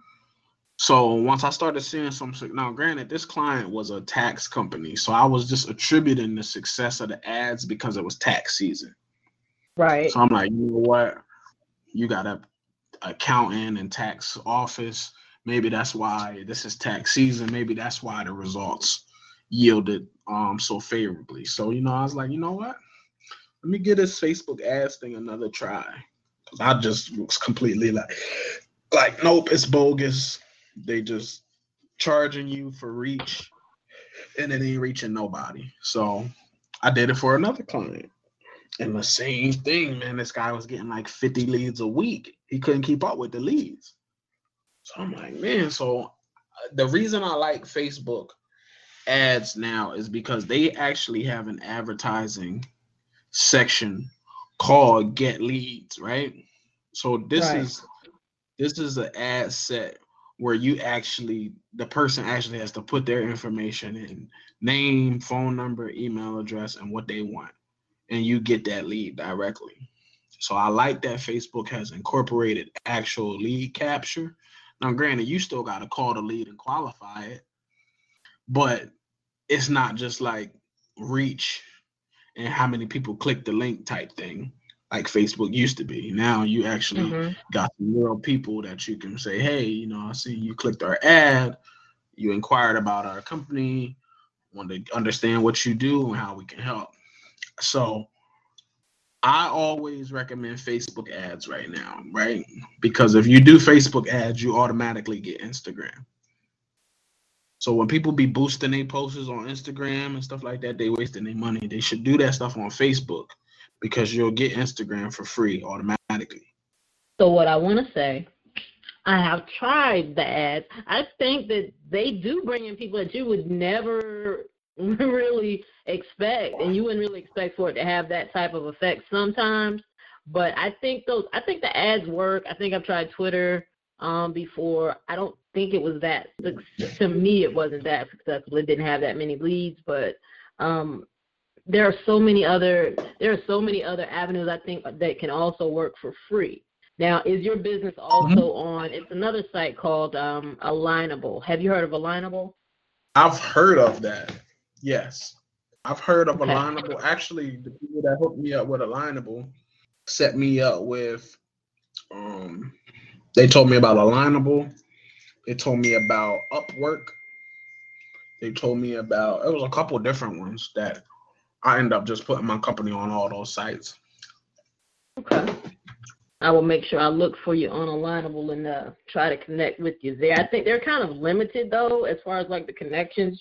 So once I started seeing some, now granted, this client was a tax company, so I was just attributing the success of the ads because it was tax season. Right. So I'm like, you know what? You got a accountant and tax office. Maybe that's why this is tax season. Maybe that's why the results yielded um so favorably. So you know, I was like, you know what? Let me get this Facebook ads thing another try. Cause I just was completely like, like, nope, it's bogus. They just charging you for reach, and it ain't reaching nobody. So I did it for another client. And the same thing, man. This guy was getting like 50 leads a week. He couldn't keep up with the leads. So I'm like, man. So uh, the reason I like Facebook ads now is because they actually have an advertising section called Get Leads, right? So this Right. is this is an ad set where you actually the person actually has to put their information in name, phone number, email address, and what they want and you get that lead directly. So I like that Facebook has incorporated actual lead capture. Now, granted, you still got to call the lead and qualify it, but it's not just like reach and how many people click the link type thing like Facebook used to be. Now you actually Mhm. got some real people that you can say, hey, you know, I see you clicked our ad, you inquired about our company, want to understand what you do and how we can help. So I always recommend Facebook ads right now, right? Because if you do Facebook ads, you automatically get Instagram. So when people be boosting their posts on Instagram and stuff like that, they wasting their money. They should do that stuff on Facebook because you'll get Instagram for free automatically. So what I want to say, I have tried the ads. I think that they do bring in people that you would never really expect, and you wouldn't really expect for it to have that type of effect sometimes. But I think those, I think the ads work. I think I've tried Twitter um, before. I don't think it was that to me. It wasn't that successful. It didn't have that many leads, but um, there are so many other there are so many other avenues I think that can also work for free. Now, is your business also on? It's another site called um, Alignable. Have you heard of Alignable? I've heard of that. Yes. I've heard of Okay. Alignable. Actually, the people that hooked me up with Alignable set me up with um they told me about Alignable. They told me about Upwork. They told me about it was a couple different ones that I end up just putting my company on all those sites. Okay. I will make sure I look for you on Alignable and uh, try to connect with you there. I think they're kind of limited though, as far as like the connections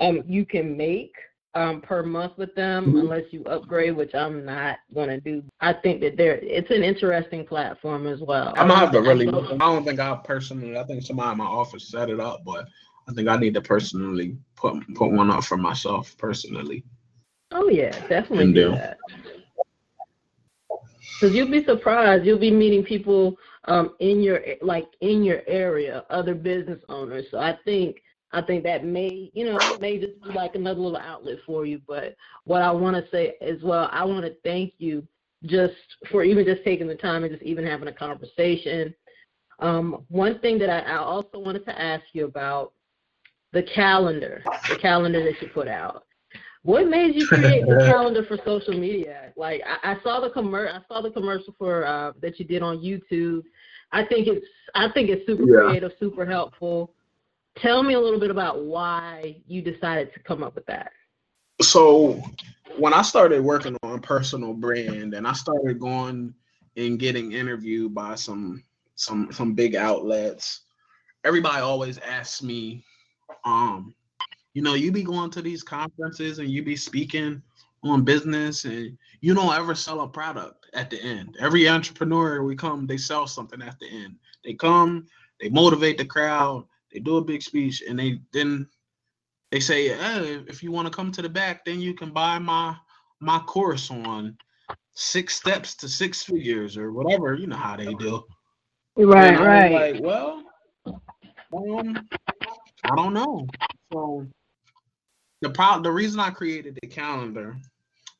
um, you can make um, per month with them, Mhm. unless you upgrade, which I'm not gonna do. I think that they're it's an interesting platform as well. I'm gonna have to really I don't- think I personally I think somebody in my office set it up, but I think I need to personally put put one up for myself personally. Oh yeah, definitely Can do do. that. Because you'll be surprised. You'll be meeting people um, in your like in your area, other business owners. So I think I think that may, you know, may just be like another little outlet for you. But what I want to say as well, I want to thank you just for even just taking the time and just even having a conversation. Um, one thing that I, I also wanted to ask you about the calendar, the calendar that you put out. What made you create the calendar for social media? Like I, I saw the commer- I saw the commercial for uh, that you did on YouTube. I think it's I think it's super Yeah. creative, super helpful. Tell me a little bit about why you decided to come up with that. So when I started working on personal brand and I started going and getting interviewed by some some some big outlets, everybody always asks me, um, you know, you be going to these conferences and you be speaking on business and you don't ever sell a product at the end. Every entrepreneur we come, they sell something at the end. They come, they motivate the crowd, they do a big speech, and they then they say, hey, if you want to come to the back, then you can buy my my course on six steps to six figures or whatever. You know how they do. Right, And I was right. Like, well, um, I don't know. So the pro- the reason I created the calendar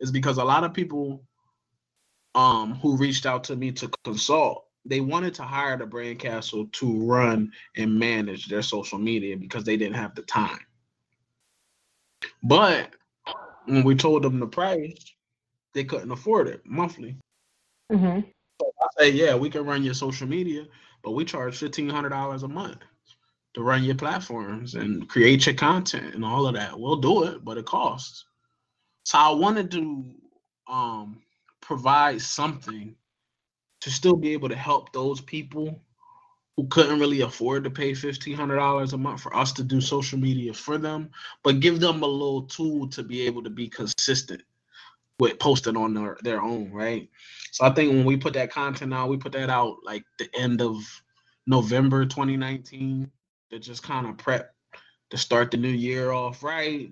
is because a lot of people um who reached out to me to consult, they wanted to hire the brand castle to run and manage their social media because they didn't have the time. But when we told them the price, they couldn't afford it monthly. Mm-hmm. I say, yeah, we can run your social media, but we charge fifteen hundred dollars a month to run your platforms and create your content and all of that. We'll do it, but it costs. So I wanted to um provide something to still be able to help those people who couldn't really afford to pay fifteen hundred dollars a month for us to do social media for them, but give them a little tool to be able to be consistent with posting on their, their own, right? So I think when we put that content out, we put that out like the end of November 2019 to just kind of prep to start the new year off right.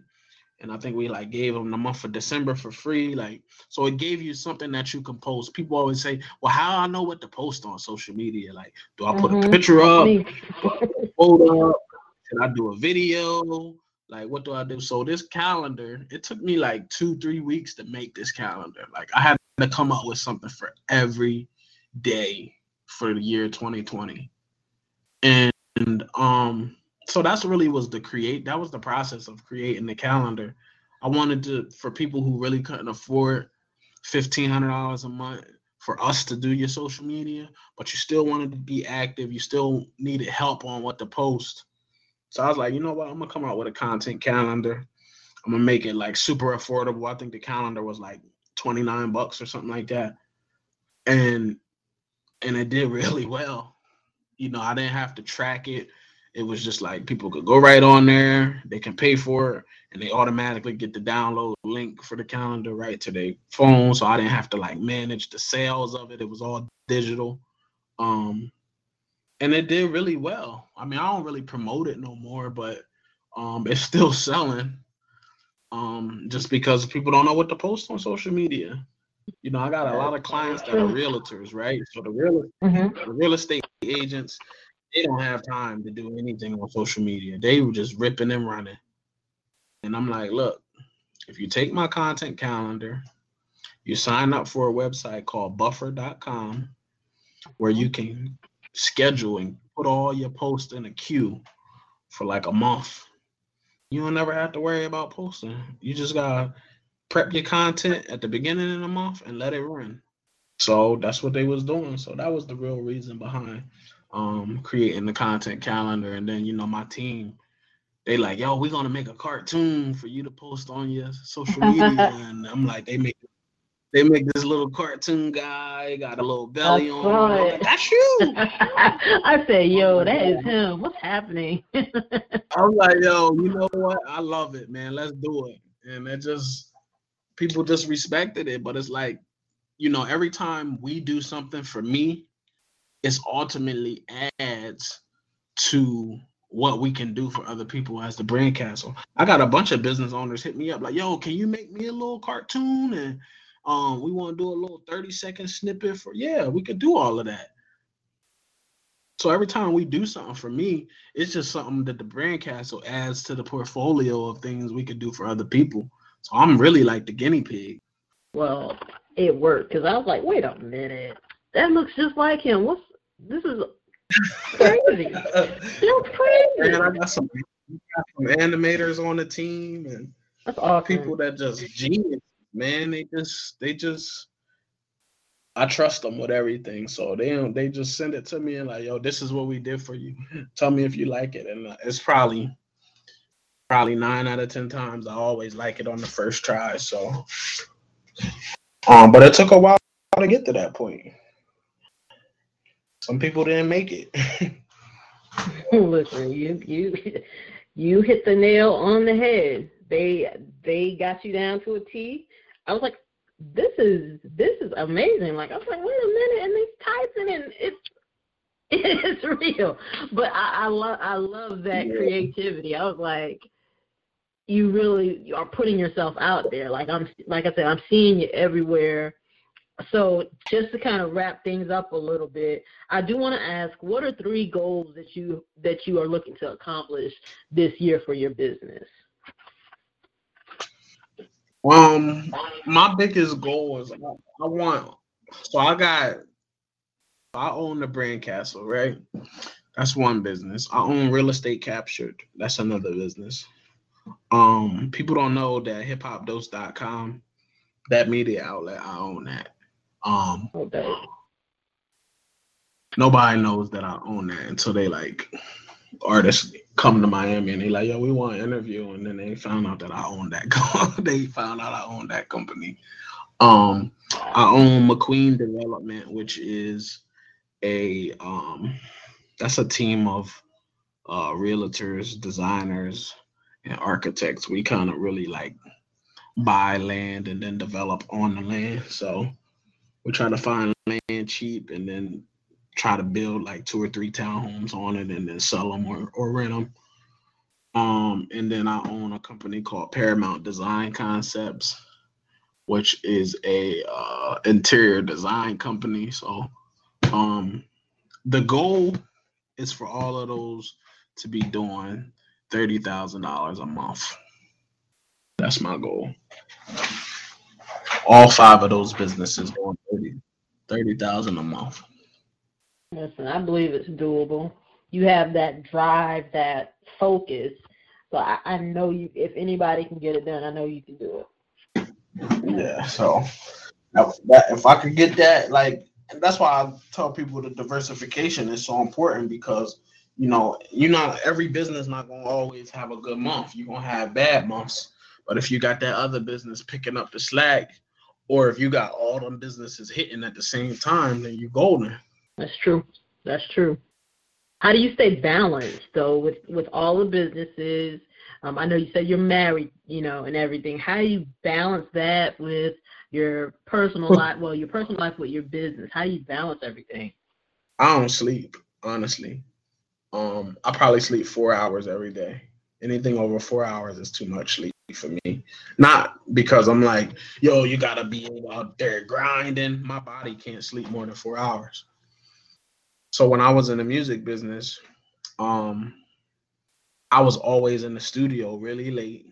And I think we like gave them the month of December for free. Like, so it gave you something that you can post. People always say, Well, how I know what to post on social media? Like, do I put a Mhm. picture up? Me. photo? Should I do a video? Like, what do I do? So this calendar, it took me like two, three weeks to make this calendar. Like, I had to come up with something for every day for the year 2020. And um, so that's really was the create. That was the process of creating the calendar. I wanted to for people who really couldn't afford fifteen hundred dollars a month for us to do your social media, but you still wanted to be active. You still needed help on what to post. So I was like, you know what? I'm gonna come out with a content calendar. I'm gonna make it like super affordable. I think the calendar was like 29 bucks or something like that. And and it did really well. You know, I didn't have to track it. It was just like people could go right on there, they can pay for it, and they automatically get the download link for the calendar right to their phone. So I didn't have to like manage the sales of it. It was all digital. Um and it did really well. I mean, I don't really promote it no more, but um it's still selling. Um, just because people don't know what to post on social media. You know, I got a lot of clients that are realtors, right? So the real hmm the real estate agents, they don't have time to do anything on social media. They were just ripping and running. And I'm like, look, if you take my content calendar, you sign up for a website called buffer.com where you can schedule and put all your posts in a queue for like a month. You don't never have to worry about posting. You just gotta prep your content at the beginning of the month and let it run. So that's what they was doing. So that was the real reason behind um creating the content calendar. And then you know my team, they like, yo, we're gonna make a cartoon for you to post on your social media. and I'm like, they make they make this little cartoon guy, got a little belly I on. it. like, That's you. I said, yo, that is him. What's happening? I'm like, yo, you know what? I love it, man. Let's do it. And it just people just respected it. But it's like, you know, every time we do something for me, it's ultimately adds to what we can do for other people as the brand castle. I got a bunch of business owners hit me up like, yo, can you make me a little cartoon? And um, we want to do a little 30 second snippet for yeah, we could do all of that. So every time we do something for me, it's just something that the brand castle adds to the portfolio of things we could do for other people. So I'm really like the guinea pig. Well, it worked because I was like, wait a minute, that looks just like him. What's this is crazy. That's crazy. And I got some, got some animators on the team and That's awesome. people that just genius, man. They just they just I trust them with everything. So they don't they just send it to me and like, yo, this is what we did for you. Tell me if you like it. And uh, it's probably probably nine out of ten times I always like it on the first try. So um, but it took a while to get to that point. Some people didn't make it. Listen, you you you hit the nail on the head. They they got you down to a T. I was like, this is this is amazing. Like I was like, wait a minute, and they typing and it's it's real. But I I love I love that Yeah. creativity. I was like, you really are putting yourself out there. Like I'm like I said, I'm seeing you everywhere. So just to kind of wrap things up a little bit, I do want to ask, what are three goals that you that you are looking to accomplish this year for your business? Um, my biggest goal is I, want. So I got. I own the brand castle, right? That's one business. I own real estate captured. That's another business. Um, people don't know that hiphopdose.com, that media outlet, I own that. Um, Okay. nobody knows that I own that until they like artists come to Miami and they like, yo, we want an interview, and then they found out that I own that. they found out I own that company. Um, I own McQueen Development, which is a um, that's a team of uh, realtors, designers, and architects. We kind of really like buy land and then develop on the land. So we try to find land cheap and then try to build like two or three townhomes on it and then sell them or, or rent them. Um, and then I own a company called Paramount Design Concepts, which is a uh, interior design company. So um, the goal is for all of those to be doing thirty thousand dollars a month. That's my goal. All five of those businesses doing 30 30,000 a month. Listen, I believe it's doable. You have that drive, that focus. So I, I know you. If anybody can get it done, I know you can do it. Yeah, so that, that if I could get that, like, that's why I tell people the diversification is so important because you know, you're not every business not gonna always have a good month. You're gonna have bad months, but if you got that other business picking up the slack, or if you got all them businesses hitting at the same time, then you're golden. That's true. That's true. How do you stay balanced though with with all the businesses? Um, I know you said you're married, you know, and everything. How do you balance that with your personal life? Well, your personal life with your business. How do you balance everything? I don't sleep, honestly. Um, I probably sleep four hours every day. Anything over four hours is too much sleep for me. Not because I'm like, yo, you gotta be out there grinding. My body can't sleep more than four hours. So when I was in the music business, um, I was always in the studio really late.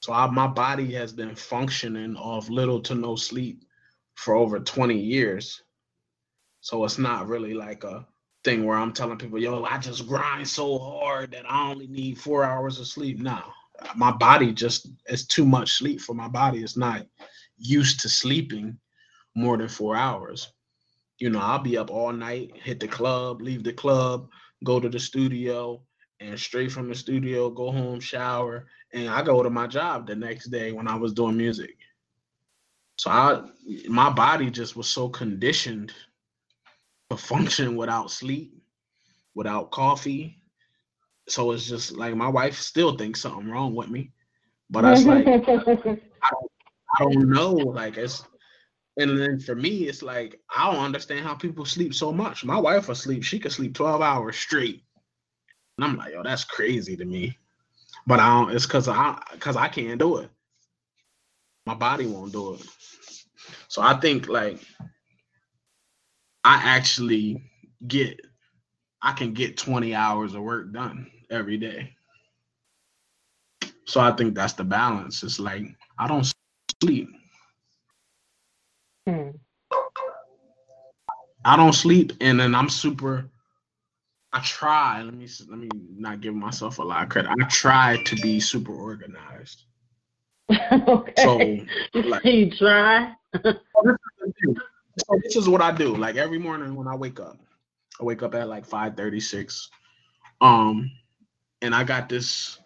So I, my body has been functioning off little to no sleep for over 20 years. So it's not really like a thing where I'm telling people, yo, I just grind so hard that I only need four hours of sleep. No, my body just is too much sleep for my body. It's not used to sleeping more than four hours. You know, I'll be up all night, hit the club, leave the club, go to the studio, and straight from the studio, go home, shower, and I go to my job the next day when I was doing music. So I my body just was so conditioned to function without sleep, without coffee. So it's just like my wife still thinks something wrong with me. But I was like, I don't know. Like it's and then for me, it's like I don't understand how people sleep so much. My wife will sleep, she could sleep 12 hours straight. And I'm like, yo, that's crazy to me. But I don't it's cause I cause I can't do it. My body won't do it. So I think like I actually get I can get 20 hours of work done every day. So I think that's the balance. It's like I don't sleep. Hmm. I don't sleep, and then I'm super. I try. Let me let me not give myself a lot of credit. I try to be super organized. okay. So like, you try. so this is what I do. Like every morning when I wake up, I wake up at like 5:36. Um, and I got this,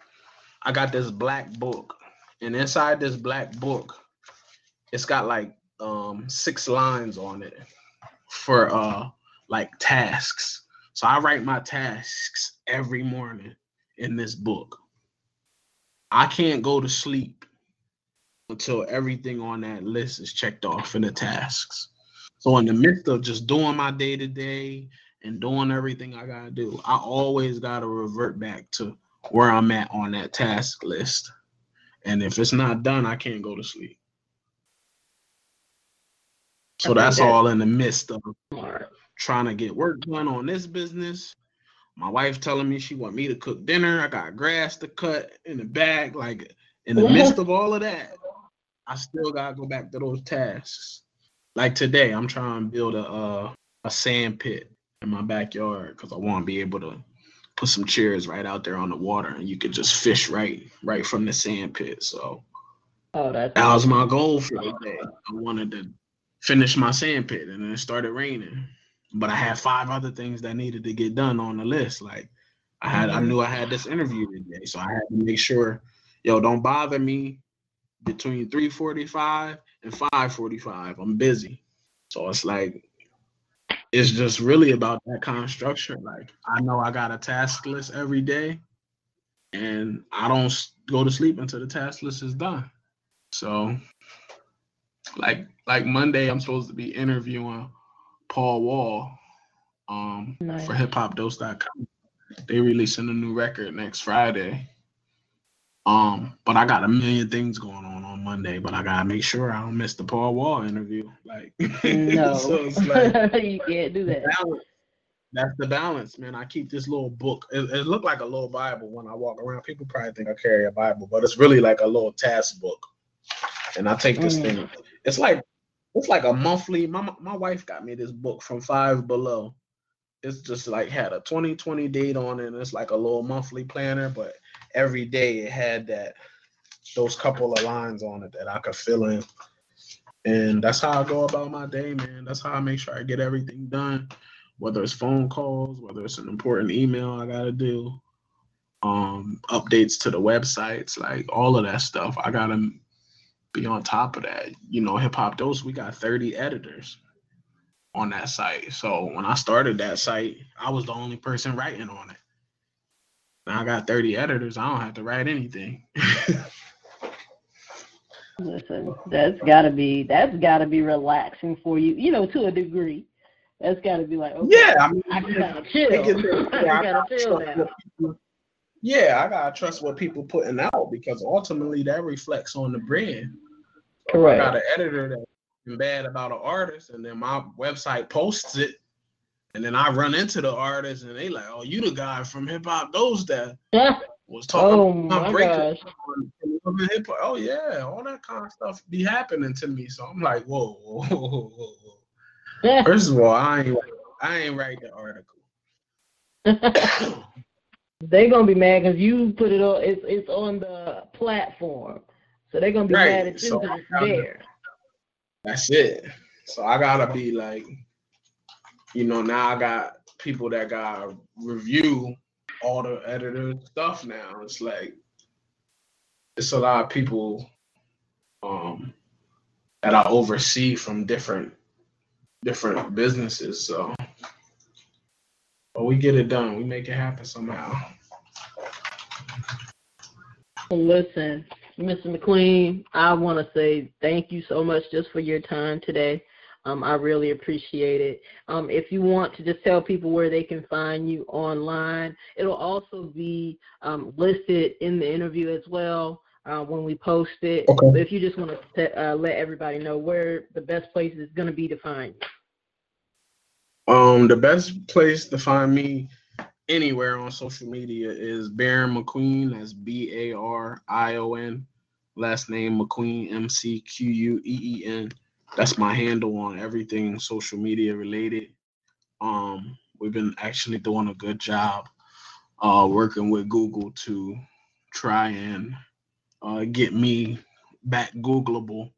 I got this black book, and inside this black book, it's got like um six lines on it for uh like tasks. So I write my tasks every morning in this book. I can't go to sleep until everything on that list is checked off in the tasks. So in the midst of just doing my day to day and doing everything I gotta do, I always gotta revert back to where I'm at on that task list. And if it's not done, I can't go to sleep. So that's that's all in the midst of trying to get work done on this business. My wife telling me she want me to cook dinner. I got grass to cut in the back. Like in the midst of all of that, I still gotta go back to those tasks. Like today, I'm trying to build a uh, a sand pit in my backyard because I want to be able to put some chairs right out there on the water and you could just fish right right from the sand pit. So Oh, that was my goal for the day. I wanted to finish my sand pit and then it started raining. But I had five other things that needed to get done on the list. Like I had I Mhm. knew I had this interview today. So I had to make sure, yo, don't bother me between 345 and 545. I'm busy. So it's like it's just really about that kind of structure. Like I know I got a task list every day and I don't go to sleep until the task list is done. So like like Monday I'm supposed to be interviewing Paul Wall um Nice. for hiphopdose.com. They releasing a new record next Friday. Um, but I got a million things going on on Monday, but I gotta make sure I don't miss the Paul Wall interview. Like, no. so it's like you can't do that. balance. That's the balance, man. I keep this little book. It, it looked like a little Bible when I walk around. People probably think I carry a Bible, but it's really like a little task book. And I take this Mm. thing. It's like it's like a monthly. My my wife got me this book from Five Below. It's just like had a 2020 date on it. And it's like a little monthly planner, but every day it had that those couple of lines on it that I could fill in. And that's how I go about my day, man. That's how I make sure I get everything done, whether it's phone calls, whether it's an important email I gotta do, um, updates to the websites, like all of that stuff. I gotta be on top of that. You know, Hip Hop Dose, we got 30 editors on that site. So when I started that site, I was the only person writing on it. Now I got 30 editors, I don't have to write anything. Listen, that's gotta be that's gotta be relaxing for you, you know, to a degree. That's gotta be like, okay, yeah, I mean, I of chill. there, I I gotta gotta chill trust now. what people- Yeah, I gotta trust what people putting out because ultimately that reflects on the brand. So if I got Correct. an editor that's bad about an artist, and then my website posts it, and then I run into the artist, and they like, "Oh, you the guy from Hip Hop Dose that was talking oh about my breaking gosh. on- on the hip hop." Oh yeah, all that kind of stuff be happening to me. So I'm like, whoa, whoa, whoa, whoa, whoa. First of all, I ain't I ain't write the article. they gonna be mad because you put it on. It's it's on the platform, so they're gonna be Right, mad at you so because it's I gotta- there. That's it. So I gotta be like, you know, now I got people that gotta review all the editor stuff now. It's like it's a lot of people um that I oversee from different different businesses. So but we get it done. We make it happen somehow. Listen, Mr. McQueen, I want to say thank you so much just for your time today. Um, I really appreciate it. Um, if you want to just tell people where they can find you online, it'll also be um, listed in the interview as well uh, when we post it. Okay. But if you just want to uh, let everybody know where the best place is going to be to find you. Um, the best place to find me anywhere on social media is Barion McQueen. That's B A R I O N. Last name McQueen, M C Q U E E N. That's my handle on everything social media related. Um, we've been actually doing a good job uh, working with Google to try and uh, get me back Googleable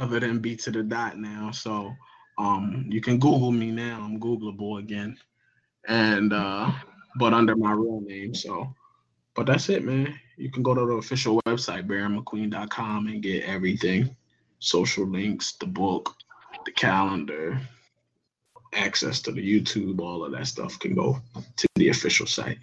other than B to the dot now. So um, you can Google me now. I'm Googleable again, and uh, but under my real name. So, but that's it, man. You can go to the official website barionmcqueen.com and get everything, social links, the book, the calendar, access to the YouTube, all of that stuff can go to the official site.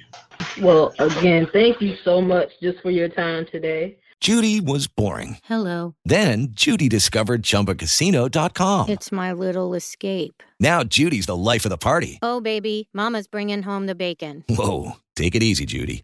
Well, again, thank you so much just for your time today. Judy was boring. Hello. Then Judy discovered ChumbaCasino.com. It's my little escape. Now Judy's the life of the party. Oh, baby, Mama's bringing home the bacon. Whoa, take it easy, Judy.